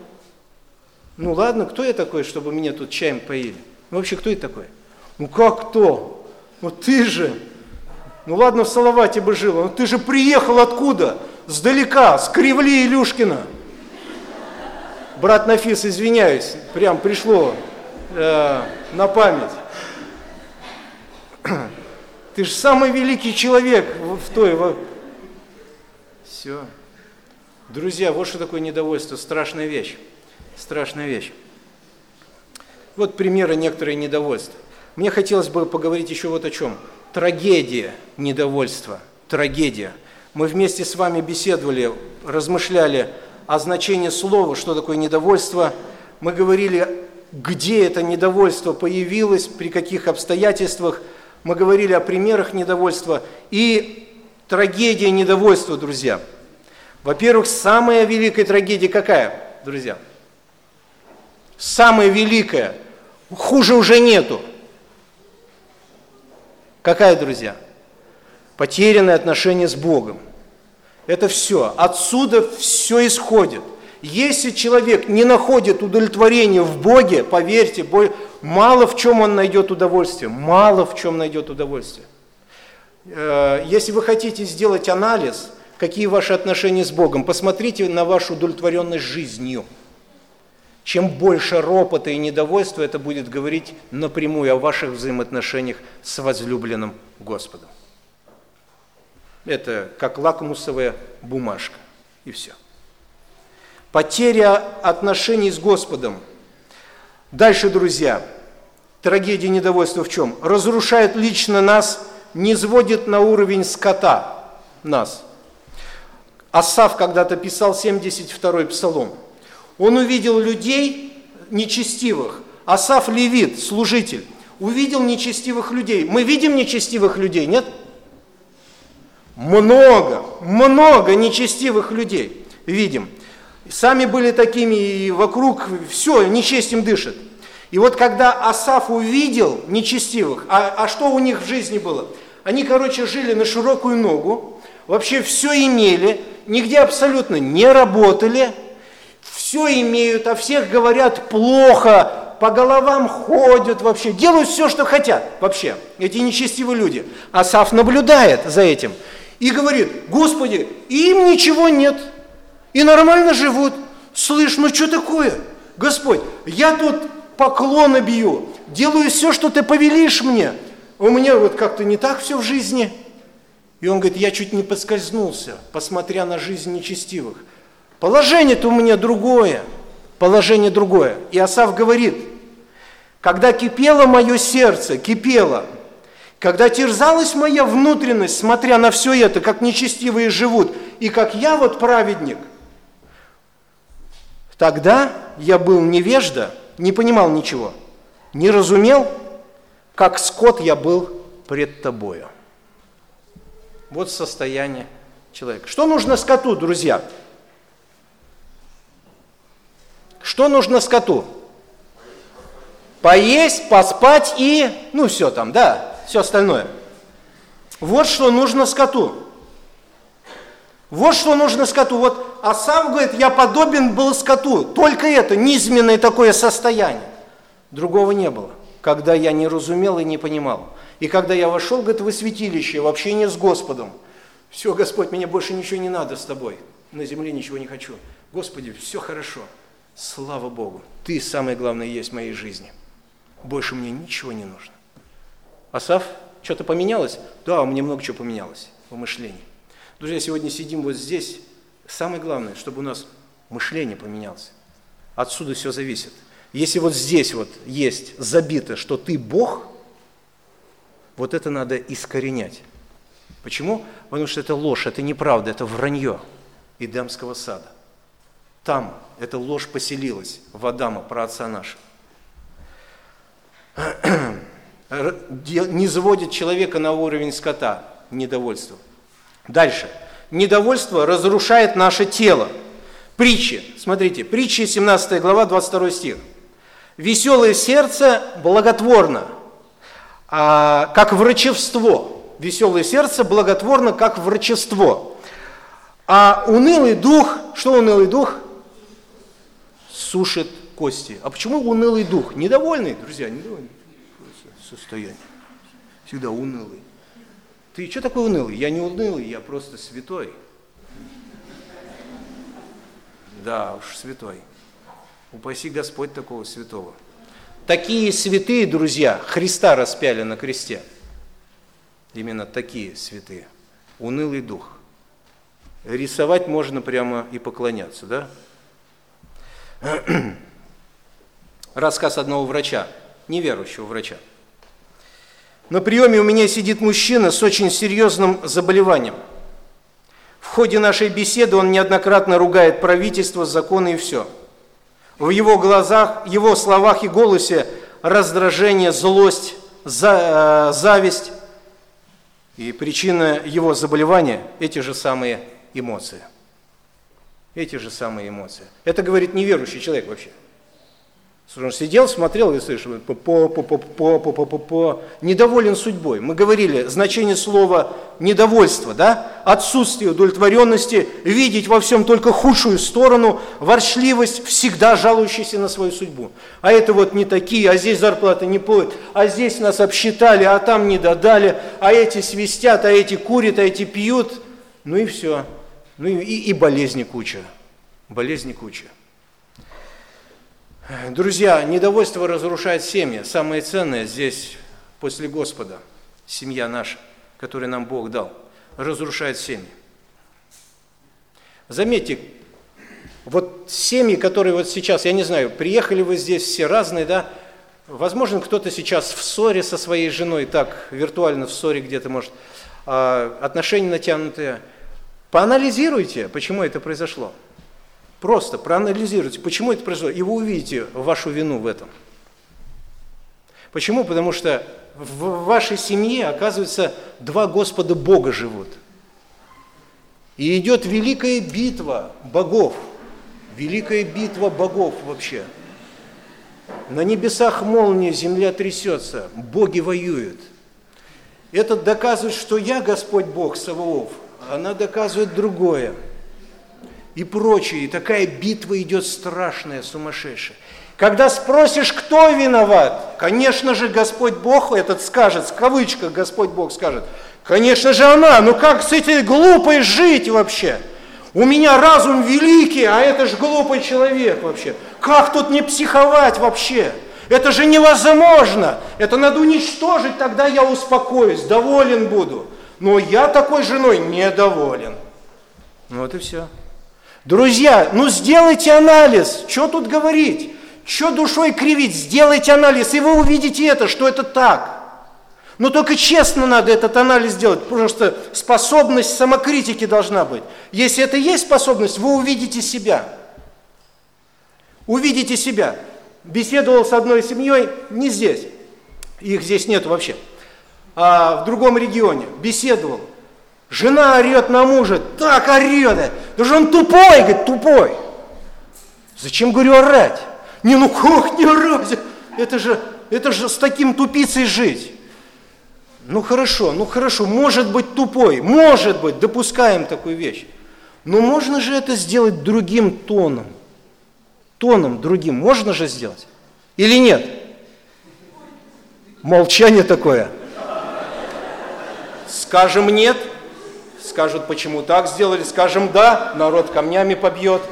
A: Ну ладно, кто я такой, чтобы меня тут чаем поили? Ну вообще, кто я такой? Ну как кто? Ну ты же. Ну ладно, в Салавате бы жил, но ты же приехал откуда? Сдалека, с Кривли Илюшкина. Брат Нафис, извиняюсь, прям пришло э, на память. [CLEARS THROAT] Ты же самый великий человек в той... Все. Друзья, вот что такое недовольство, страшная вещь. Страшная вещь. Вот примеры некоторые недовольства. Мне хотелось бы поговорить еще вот о чем. Трагедия недовольства. Трагедия. Мы вместе с вами беседовали, размышляли о значении слова, что такое недовольство. Мы говорили, где это недовольство появилось, при каких обстоятельствах. Мы говорили о примерах недовольства. И трагедия недовольства, друзья. Во-первых, самая великая трагедия какая, друзья? Самая великая. Хуже уже нету. Какая, друзья? Потерянное отношение с Богом. Это все. Отсюда все исходит. Если человек не находит удовлетворения в Боге, поверьте, мало в чем он найдет удовольствие. Мало в чем найдет удовольствие. Э, если вы хотите сделать анализ, какие ваши отношения с Богом, посмотрите на вашу удовлетворенность жизнью. Чем больше ропота и недовольства, это будет говорить напрямую о ваших взаимоотношениях с возлюбленным Господом. Это как лакмусовая бумажка, и все. Потеря отношений с Господом. Дальше, друзья, трагедия недовольства в чем? Разрушает лично нас – не сводит на уровень скота нас. Асав когда-то писал 72-й псалом. Он увидел людей нечестивых. Асав левит, служитель, увидел нечестивых людей. Мы видим нечестивых людей, нет? Много, много нечестивых людей видим. Сами были такими, и вокруг все, нечестим дышит. И вот когда Асаф увидел нечестивых, а, а что у них в жизни было? Они, короче, жили на широкую ногу, вообще все имели, нигде абсолютно не работали, все имеют, а всех говорят плохо, по головам ходят вообще, делают все, что хотят вообще, эти нечестивые люди. Асаф наблюдает за этим и говорит, Господи, им ничего нет, и нормально живут. Слышь, ну что такое? Господь, я тут поклоны бью, делаю все, что ты повелишь мне. У меня вот как-то не так все в жизни. И он говорит, я чуть не подскользнулся, посмотря на жизнь нечестивых. Положение-то у меня другое, положение другое. И Асав говорит, когда кипело мое сердце, кипело, когда терзалась моя внутренность, смотря на все это, как нечестивые живут, и как я вот праведник, тогда я был невежда, не понимал ничего, не разумел, как скот я был пред тобою. Вот состояние человека. Что нужно скоту, друзья? Что нужно скоту? Поесть, поспать и, ну все там, да, все остальное. Вот что нужно скоту. Вот что нужно скоту. Вот а сам говорит, я подобен был скоту. Только это, низменное такое состояние. Другого не было, когда я не разумел и не понимал. И когда я вошел, говорит, в святилище, в общение с Господом. Все, Господь, мне больше ничего не надо с тобой. На земле ничего не хочу. Господи, все хорошо. Слава Богу. Ты самое главное есть в моей жизни. Больше мне ничего не нужно. Асав, что-то поменялось? Да, у меня много чего поменялось в мышлении. Друзья, сегодня сидим вот здесь. Самое главное, чтобы у нас мышление поменялось. Отсюда все зависит. Если вот здесь вот есть забито, что ты Бог, Вот это надо искоренять. Почему? Потому что это ложь, это неправда, это вранье Эдемского сада. Там эта ложь поселилась в Адама, про отца нашего. Не заводит человека на уровень скота, недовольство. Дальше. Недовольство разрушает наше тело. Притчи. Смотрите, притчи 17 глава, 22 стих. Веселое сердце благотворно, а, как врачевство. Веселое сердце благотворно, как врачевство. А унылый дух, что унылый дух? Сушит кости. А почему унылый дух? Недовольный, друзья, недовольный состояние. Всегда унылый. Ты что такой унылый? Я не унылый, я просто святой. Да уж, святой. Упаси Господь такого святого. Такие святые, друзья, Христа распяли на кресте. Именно такие святые. Унылый дух. Рисовать можно прямо и поклоняться, да? [CLEARS THROAT] Рассказ одного врача, неверующего врача. На приеме у меня сидит мужчина с очень серьезным заболеванием. В ходе нашей беседы он неоднократно ругает правительство, законы и все. В его глазах, его словах и голосе раздражение, злость, за, э, зависть. И причина его заболевания – эти же самые эмоции. Эти же самые эмоции. Это говорит неверующий человек вообще. Он сидел, смотрел и слышал, по по по по по по по по недоволен судьбой. Мы говорили, значение слова недовольство, да? Отсутствие удовлетворенности, видеть во всем только худшую сторону, ворчливость, всегда жалующийся на свою судьбу. А это вот не такие, а здесь зарплаты не платят, а здесь нас обсчитали, а там не додали, а эти свистят, а эти курят, а эти пьют. Ну и все. Ну и, и, болезни куча. Болезни куча. Друзья, недовольство разрушает семьи. Самое ценное здесь после Господа, семья наша, которую нам Бог дал, разрушает семьи. Заметьте, вот семьи, которые вот сейчас, я не знаю, приехали вы здесь все разные, да, возможно, кто-то сейчас в ссоре со своей женой, так, виртуально в ссоре где-то, может, а, отношения натянутые. Поанализируйте, почему это произошло. Просто проанализируйте, почему это произошло, и вы увидите вашу вину в этом. Почему? Потому что в вашей семье, оказывается, два Господа Бога живут. И идет великая битва богов. Великая битва богов вообще. На небесах молния, земля трясется, боги воюют. Это доказывает, что я Господь Бог Саваоф, она доказывает другое – и прочее. И такая битва идет страшная, сумасшедшая. Когда спросишь, кто виноват, конечно же, Господь Бог этот скажет, в кавычках Господь Бог скажет, конечно же она, ну как с этой глупой жить вообще? У меня разум великий, а это же глупый человек вообще. Как тут не психовать вообще? Это же невозможно. Это надо уничтожить, тогда я успокоюсь, доволен буду. Но я такой женой недоволен. Вот и все. Друзья, ну сделайте анализ, что тут говорить, что душой кривить, сделайте анализ, и вы увидите это, что это так. Но только честно надо этот анализ делать, потому что способность самокритики должна быть. Если это есть способность, вы увидите себя. Увидите себя. Беседовал с одной семьей, не здесь, их здесь нет вообще, а в другом регионе, беседовал. Жена орет на мужа, так орет, да же он тупой, говорит, тупой. Зачем, говорю, орать? Не, ну как не орать? Это же, это же с таким тупицей жить. Ну хорошо, ну хорошо, может быть тупой, может быть, допускаем такую вещь. Но можно же это сделать другим тоном. Тоном другим можно же сделать? Или нет? Молчание такое. Скажем нет – скажут, почему так сделали, скажем да, народ камнями побьет.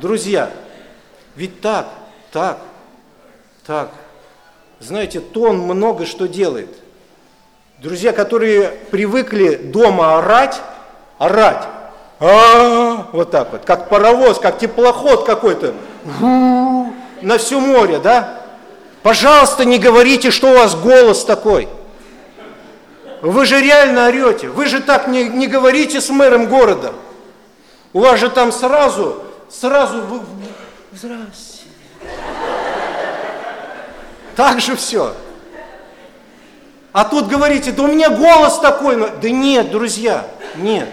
A: Друзья, ведь так, так, так. Знаете, тон много что делает. Друзья, которые привыкли дома орать, орать, а, -а, -а вот так вот, как паровоз, как теплоход какой-то, на все море, да? Пожалуйста, не говорите, что у вас голос такой. Вы же реально орете. Вы же так не, не говорите с мэром города. У вас же там сразу, сразу, вы, здрасте. Так же все. А тут говорите, да у меня голос такой. Да нет, друзья, нет.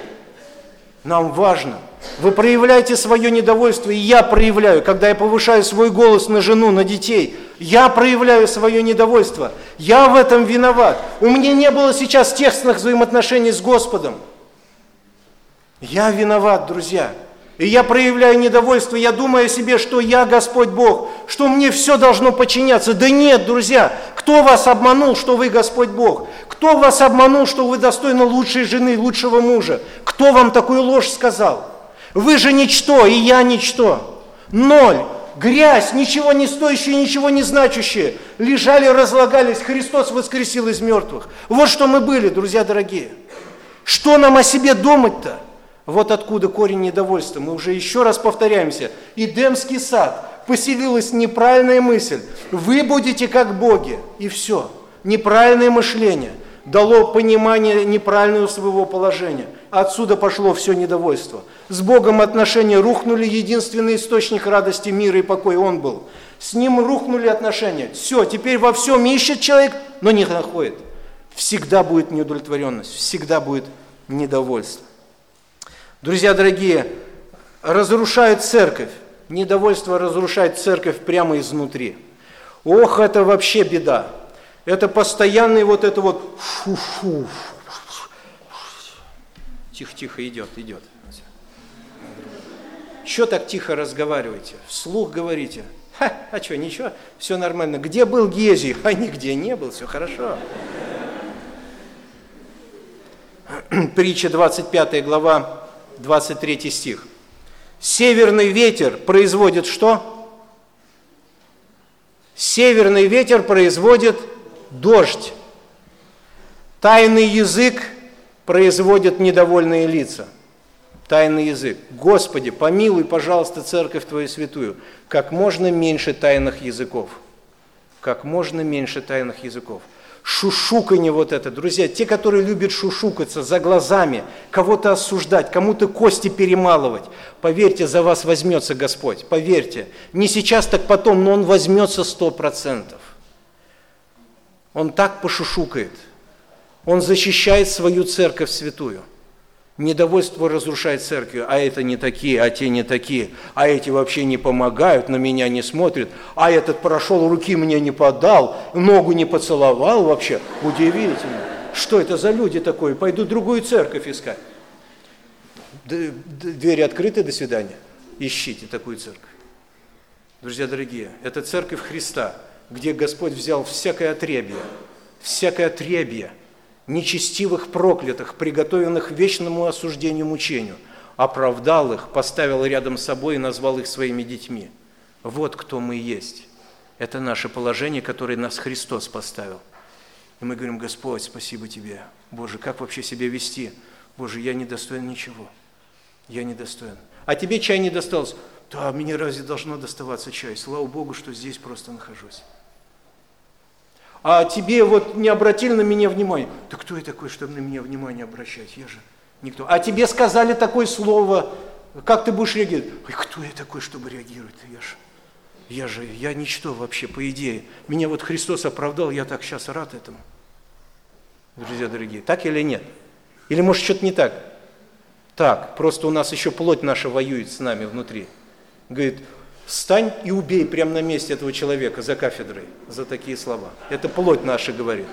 A: Нам важно. Вы проявляете свое недовольство, и я проявляю, когда я повышаю свой голос на жену, на детей. Я проявляю свое недовольство. Я в этом виноват. У меня не было сейчас тесных взаимоотношений с Господом. Я виноват, друзья. И я проявляю недовольство, я думаю о себе, что я Господь Бог, что мне все должно подчиняться. Да нет, друзья, кто вас обманул, что вы Господь Бог? Кто вас обманул, что вы достойны лучшей жены, лучшего мужа? Кто вам такую ложь сказал? Вы же ничто, и я ничто. Ноль. Грязь, ничего не стоящие, ничего не значащие. Лежали, разлагались, Христос воскресил из мертвых. Вот что мы были, друзья дорогие. Что нам о себе думать-то? Вот откуда корень недовольства. Мы уже еще раз повторяемся. Идемский сад. Поселилась неправильная мысль. Вы будете как боги. И все. Неправильное мышление. Дало понимание неправильного своего положения. Отсюда пошло все недовольство. С Богом отношения рухнули, единственный источник радости, мира и покоя Он был. С Ним рухнули отношения. Все, теперь во всем ищет человек, но не находит. Всегда будет неудовлетворенность, всегда будет недовольство. Друзья дорогие, разрушает церковь. Недовольство разрушает церковь прямо изнутри. Ох, это вообще беда. Это постоянный вот это вот фу-фу. Тихо-тихо идет, идет. Что так тихо разговариваете? Вслух говорите. Ха, а что, ничего, все нормально. Где был Гези? А нигде не был, все хорошо. Притча 25 глава, 23 стих. Северный ветер производит что? Северный ветер производит дождь. Тайный язык производит недовольные лица. Тайный язык. Господи, помилуй, пожалуйста, церковь Твою святую. Как можно меньше тайных языков. Как можно меньше тайных языков шушуканье вот это. Друзья, те, которые любят шушукаться за глазами, кого-то осуждать, кому-то кости перемалывать, поверьте, за вас возьмется Господь, поверьте. Не сейчас, так потом, но Он возьмется сто процентов. Он так пошушукает. Он защищает свою церковь святую – Недовольство разрушает церковь, а это не такие, а те не такие, а эти вообще не помогают, на меня не смотрят, а этот прошел, руки мне не подал, ногу не поцеловал вообще. Удивительно. Что это за люди такое? Пойду другую церковь искать. Двери открыты, до свидания. Ищите такую церковь. Друзья дорогие, это церковь Христа, где Господь взял всякое отребье, всякое отребье – нечестивых проклятых, приготовленных вечному осуждению мучению, оправдал их, поставил рядом с собой и назвал их своими детьми. Вот кто мы есть. Это наше положение, которое нас Христос поставил. И мы говорим, Господь, спасибо Тебе. Боже, как вообще себя вести? Боже, я не достоин ничего. Я не достоин. А тебе чай не достался? Да, мне разве должно доставаться чай? Слава Богу, что здесь просто нахожусь а тебе вот не обратили на меня внимание. Да кто я такой, чтобы на меня внимание обращать? Я же никто. А тебе сказали такое слово, как ты будешь реагировать? Ой, кто я такой, чтобы реагировать? Я же, я же, я ничто вообще, по идее. Меня вот Христос оправдал, я так сейчас рад этому. Друзья дорогие, так или нет? Или может что-то не так? Так, просто у нас еще плоть наша воюет с нами внутри. Говорит, Встань и убей прямо на месте этого человека за кафедрой за такие слова. Это плоть наша говорит.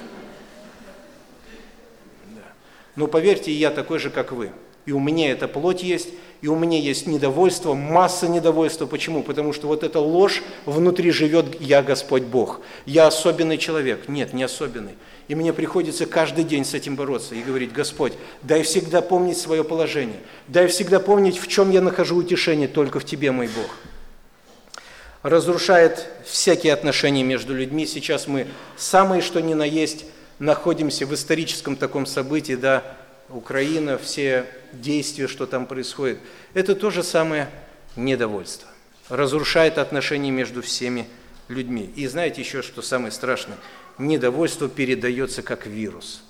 A: Но поверьте, я такой же, как вы. И у меня эта плоть есть, и у меня есть недовольство, масса недовольства. Почему? Потому что вот эта ложь внутри живет «я Господь Бог». Я особенный человек. Нет, не особенный. И мне приходится каждый день с этим бороться и говорить, Господь, дай всегда помнить свое положение, дай всегда помнить, в чем я нахожу утешение, только в Тебе, мой Бог разрушает всякие отношения между людьми. Сейчас мы самые что ни на есть находимся в историческом таком событии, да, Украина, все действия, что там происходит. Это то же самое недовольство. Разрушает отношения между всеми людьми. И знаете еще, что самое страшное? Недовольство передается как вирус.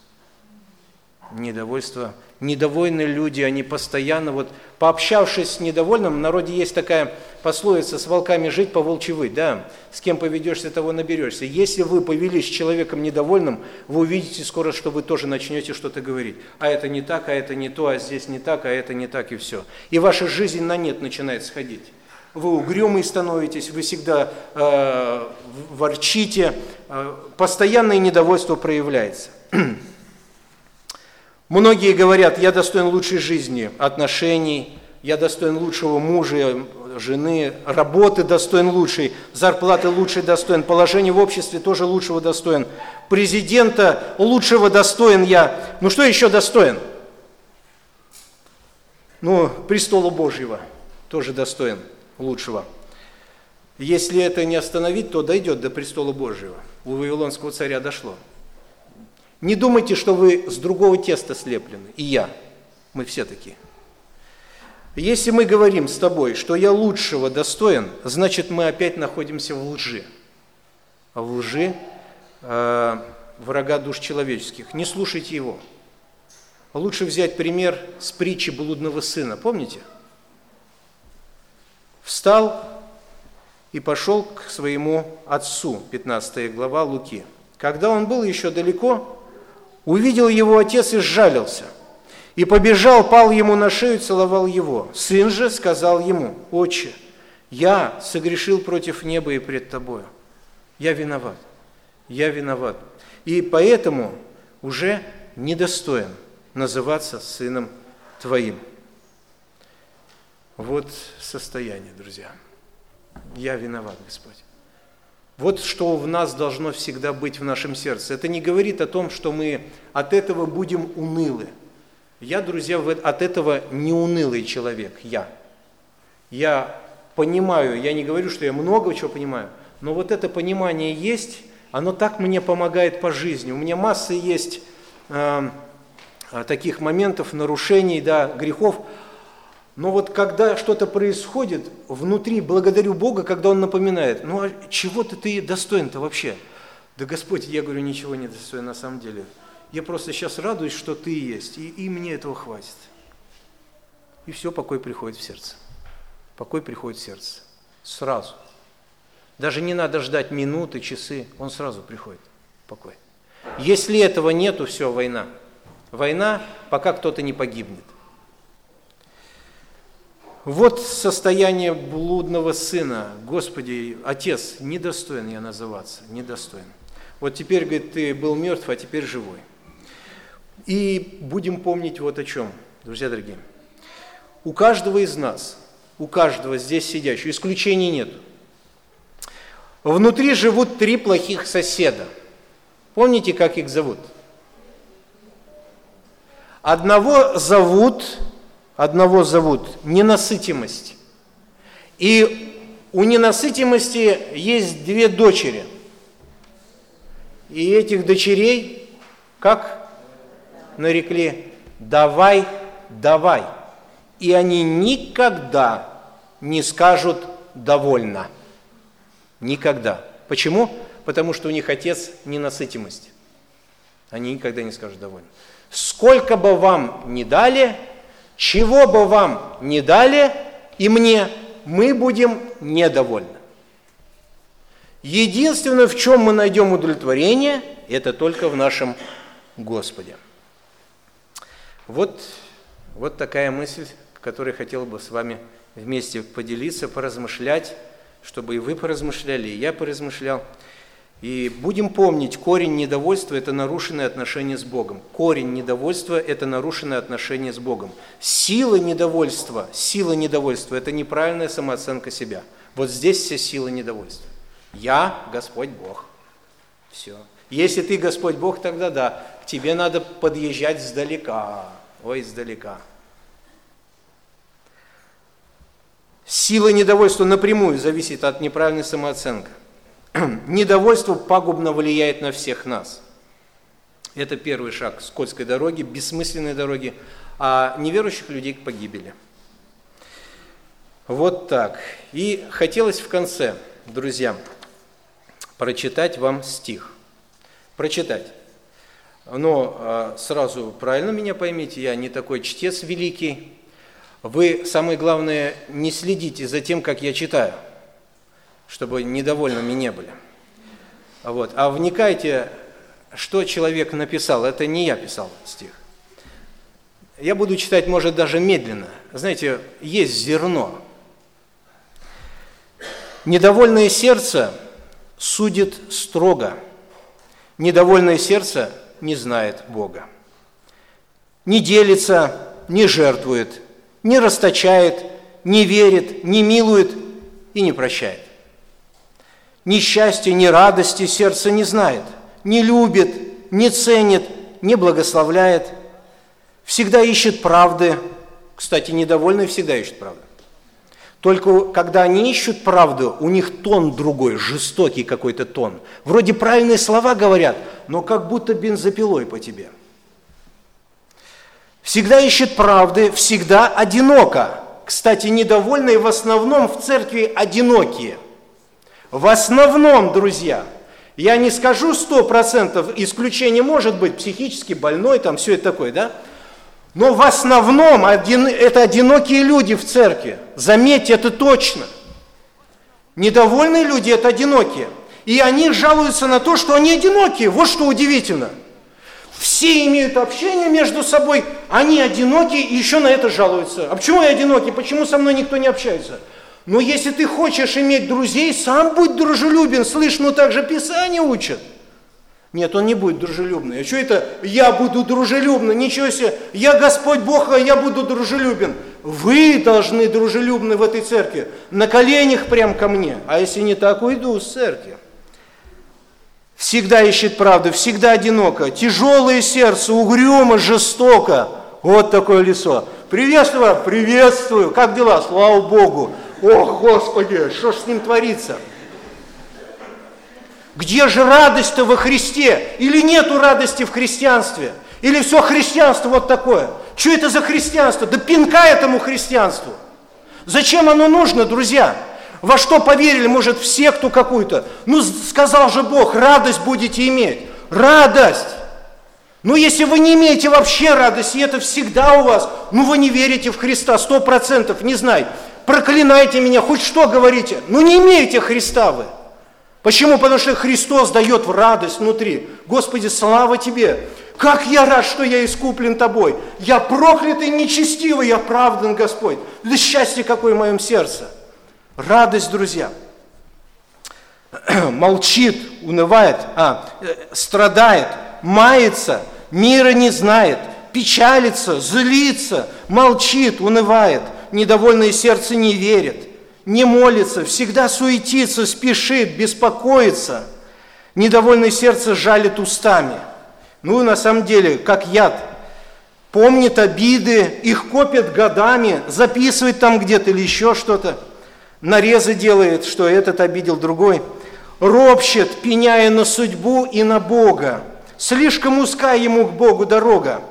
A: Недовольство. Недовольные люди, они постоянно, вот пообщавшись с недовольным, в народе есть такая пословица «с волками жить, по волчьи выть», да? С кем поведешься, того наберешься. Если вы повелись с человеком недовольным, вы увидите скоро, что вы тоже начнете что-то говорить. А это не так, а это не то, а здесь не так, а это не так, и все. И ваша жизнь на нет начинает сходить вы угрюмый становитесь, вы всегда э, ворчите, э, постоянное недовольство проявляется. [CLEARS THROAT] Многие говорят, я достоин лучшей жизни, отношений, я достоин лучшего мужа, жены, работы достоин лучшей, зарплаты лучшей достоин, положение в обществе тоже лучшего достоин, президента лучшего достоин я. Ну что еще достоин? Ну, престола Божьего тоже достоин лучшего. Если это не остановить, то дойдет до престола Божьего. У Вавилонского царя дошло. Не думайте, что вы с другого теста слеплены, и я. Мы все такие. Если мы говорим с тобой, что я лучшего достоин, значит мы опять находимся в лжи. А в лжи э, врага душ человеческих. Не слушайте его. Лучше взять пример с притчи блудного сына. Помните? встал и пошел к своему отцу, 15 глава Луки. Когда он был еще далеко, увидел его отец и сжалился, и побежал, пал ему на шею, целовал его. Сын же сказал ему, «Отче, я согрешил против неба и пред тобою. Я виноват, я виноват. И поэтому уже недостоин называться сыном твоим». Вот состояние, друзья. Я виноват, Господь. Вот что в нас должно всегда быть в нашем сердце. Это не говорит о том, что мы от этого будем унылы. Я, друзья, от этого не унылый человек, я. Я понимаю, я не говорю, что я много чего понимаю, но вот это понимание есть, оно так мне помогает по жизни. У меня масса есть э, таких моментов, нарушений, да, грехов, но вот когда что-то происходит внутри, благодарю Бога, когда Он напоминает, ну а чего-то ты достоин-то вообще? Да Господь, я говорю, ничего не достоин на самом деле. Я просто сейчас радуюсь, что ты есть, и, и мне этого хватит. И все, покой приходит в сердце. Покой приходит в сердце. Сразу. Даже не надо ждать минуты, часы, он сразу приходит. Покой. Если этого нету, все, война. Война, пока кто-то не погибнет. Вот состояние блудного сына. Господи, отец, недостоин я называться, недостоин. Вот теперь, говорит, ты был мертв, а теперь живой. И будем помнить вот о чем, друзья дорогие. У каждого из нас, у каждого здесь сидящего, исключений нет. Внутри живут три плохих соседа. Помните, как их зовут? Одного зовут одного зовут ненасытимость. И у ненасытимости есть две дочери. И этих дочерей, как нарекли, давай, давай. И они никогда не скажут довольно. Никогда. Почему? Потому что у них отец ненасытимость. Они никогда не скажут довольно. Сколько бы вам ни дали, чего бы вам ни дали и мне, мы будем недовольны. Единственное, в чем мы найдем удовлетворение, это только в нашем Господе. Вот, вот такая мысль, которой хотел бы с вами вместе поделиться, поразмышлять, чтобы и вы поразмышляли, и я поразмышлял. И будем помнить, корень недовольства – это нарушенные отношения с Богом. Корень недовольства – это нарушенные отношения с Богом. Сила недовольства, сила недовольства – это неправильная самооценка себя. Вот здесь вся сила недовольства. Я Господь Бог. Все. Если ты Господь Бог, тогда да, к тебе надо подъезжать сдалека. Ой, издалека. Сила недовольства напрямую зависит от неправильной самооценки. [CLEARS THROAT] недовольство пагубно влияет на всех нас. Это первый шаг скользкой дороги, бессмысленной дороги, а неверующих людей к погибели. Вот так. И хотелось в конце, друзья, прочитать вам стих. Прочитать. Но а, сразу правильно меня поймите, я не такой чтец великий. Вы, самое главное, не следите за тем, как я читаю, чтобы недовольными не были. Вот. А вникайте, что человек написал. Это не я писал стих. Я буду читать, может, даже медленно. Знаете, есть зерно. Недовольное сердце судит строго. Недовольное сердце не знает Бога. Не делится, не жертвует, не расточает, не верит, не милует и не прощает. Ни счастья, ни радости сердце не знает, не любит, не ценит, не благословляет, всегда ищет правды. Кстати, недовольные всегда ищут правду. Только когда они ищут правду, у них тон другой, жестокий какой-то тон. Вроде правильные слова говорят, но как будто бензопилой по тебе. Всегда ищет правды, всегда одиноко. Кстати, недовольные в основном в церкви одинокие. В основном, друзья, я не скажу сто процентов, исключение может быть, психически больной, там все это такое, да? Но в основном один, это одинокие люди в церкви. Заметьте, это точно. Недовольные люди – это одинокие. И они жалуются на то, что они одинокие. Вот что удивительно. Все имеют общение между собой, они одинокие и еще на это жалуются. А почему я одинокий? Почему со мной никто не общается? Но если ты хочешь иметь друзей, сам будь дружелюбен. Слышь, ну так же Писание учат. Нет, он не будет дружелюбный. А что это я буду дружелюбным? Ничего себе, я Господь Бог, а я буду дружелюбен. Вы должны дружелюбны в этой церкви, на коленях прям ко мне. А если не так, уйду с церкви. Всегда ищет правду, всегда одиноко, тяжелое сердце, угрюмо, жестоко. Вот такое лицо. Приветствую, приветствую. Как дела? Слава Богу. Ох, Господи, что ж с ним творится? Где же радость-то во Христе? Или нету радости в христианстве? Или все христианство вот такое? Что это за христианство? Да пинка этому христианству. Зачем оно нужно, друзья? Во что поверили, может, в секту какую-то? Ну, сказал же Бог, радость будете иметь. Радость! Ну, если вы не имеете вообще радости, и это всегда у вас, ну, вы не верите в Христа, сто процентов, не знаю, проклинайте меня, хоть что говорите, ну, не имеете Христа вы. Почему? Потому что Христос дает в радость внутри. Господи, слава Тебе! Как я рад, что я искуплен Тобой! Я проклятый, нечестивый, я оправдан, Господь! Да счастье какое в моем сердце! Радость, друзья! [CLEARS THROAT] Молчит, унывает, а, э, страдает, мается, мира не знает, печалится, злится, молчит, унывает, недовольное сердце не верит не молится, всегда суетится, спешит, беспокоится. Недовольное сердце жалит устами. Ну, на самом деле, как яд. Помнит обиды, их копят годами, записывает там где-то или еще что-то. Нарезы делает, что этот обидел другой. Ропщет, пеняя на судьбу и на Бога. Слишком узка ему к Богу дорога.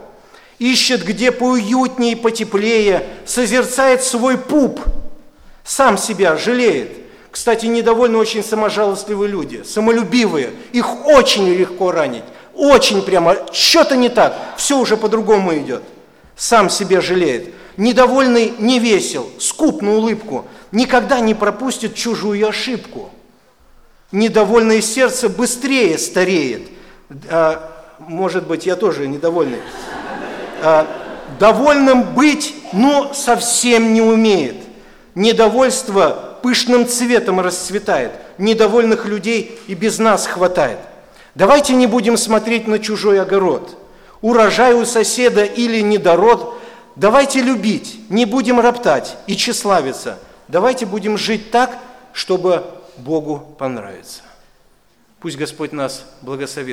A: Ищет, где поуютнее и потеплее, созерцает свой пуп – сам себя жалеет. Кстати, недовольны очень саможалостливые люди, самолюбивые. Их очень легко ранить. Очень прямо, что-то не так, все уже по-другому идет. Сам себя жалеет. Недовольный не весел, скуп на улыбку, никогда не пропустит чужую ошибку. Недовольное сердце быстрее стареет. А, может быть, я тоже недовольный. А, довольным быть, но совсем не умеет. Недовольство пышным цветом расцветает, недовольных людей и без нас хватает. Давайте не будем смотреть на чужой огород. Урожай у соседа или недород. Давайте любить, не будем роптать и тщеславиться. Давайте будем жить так, чтобы Богу понравиться. Пусть Господь нас благословит.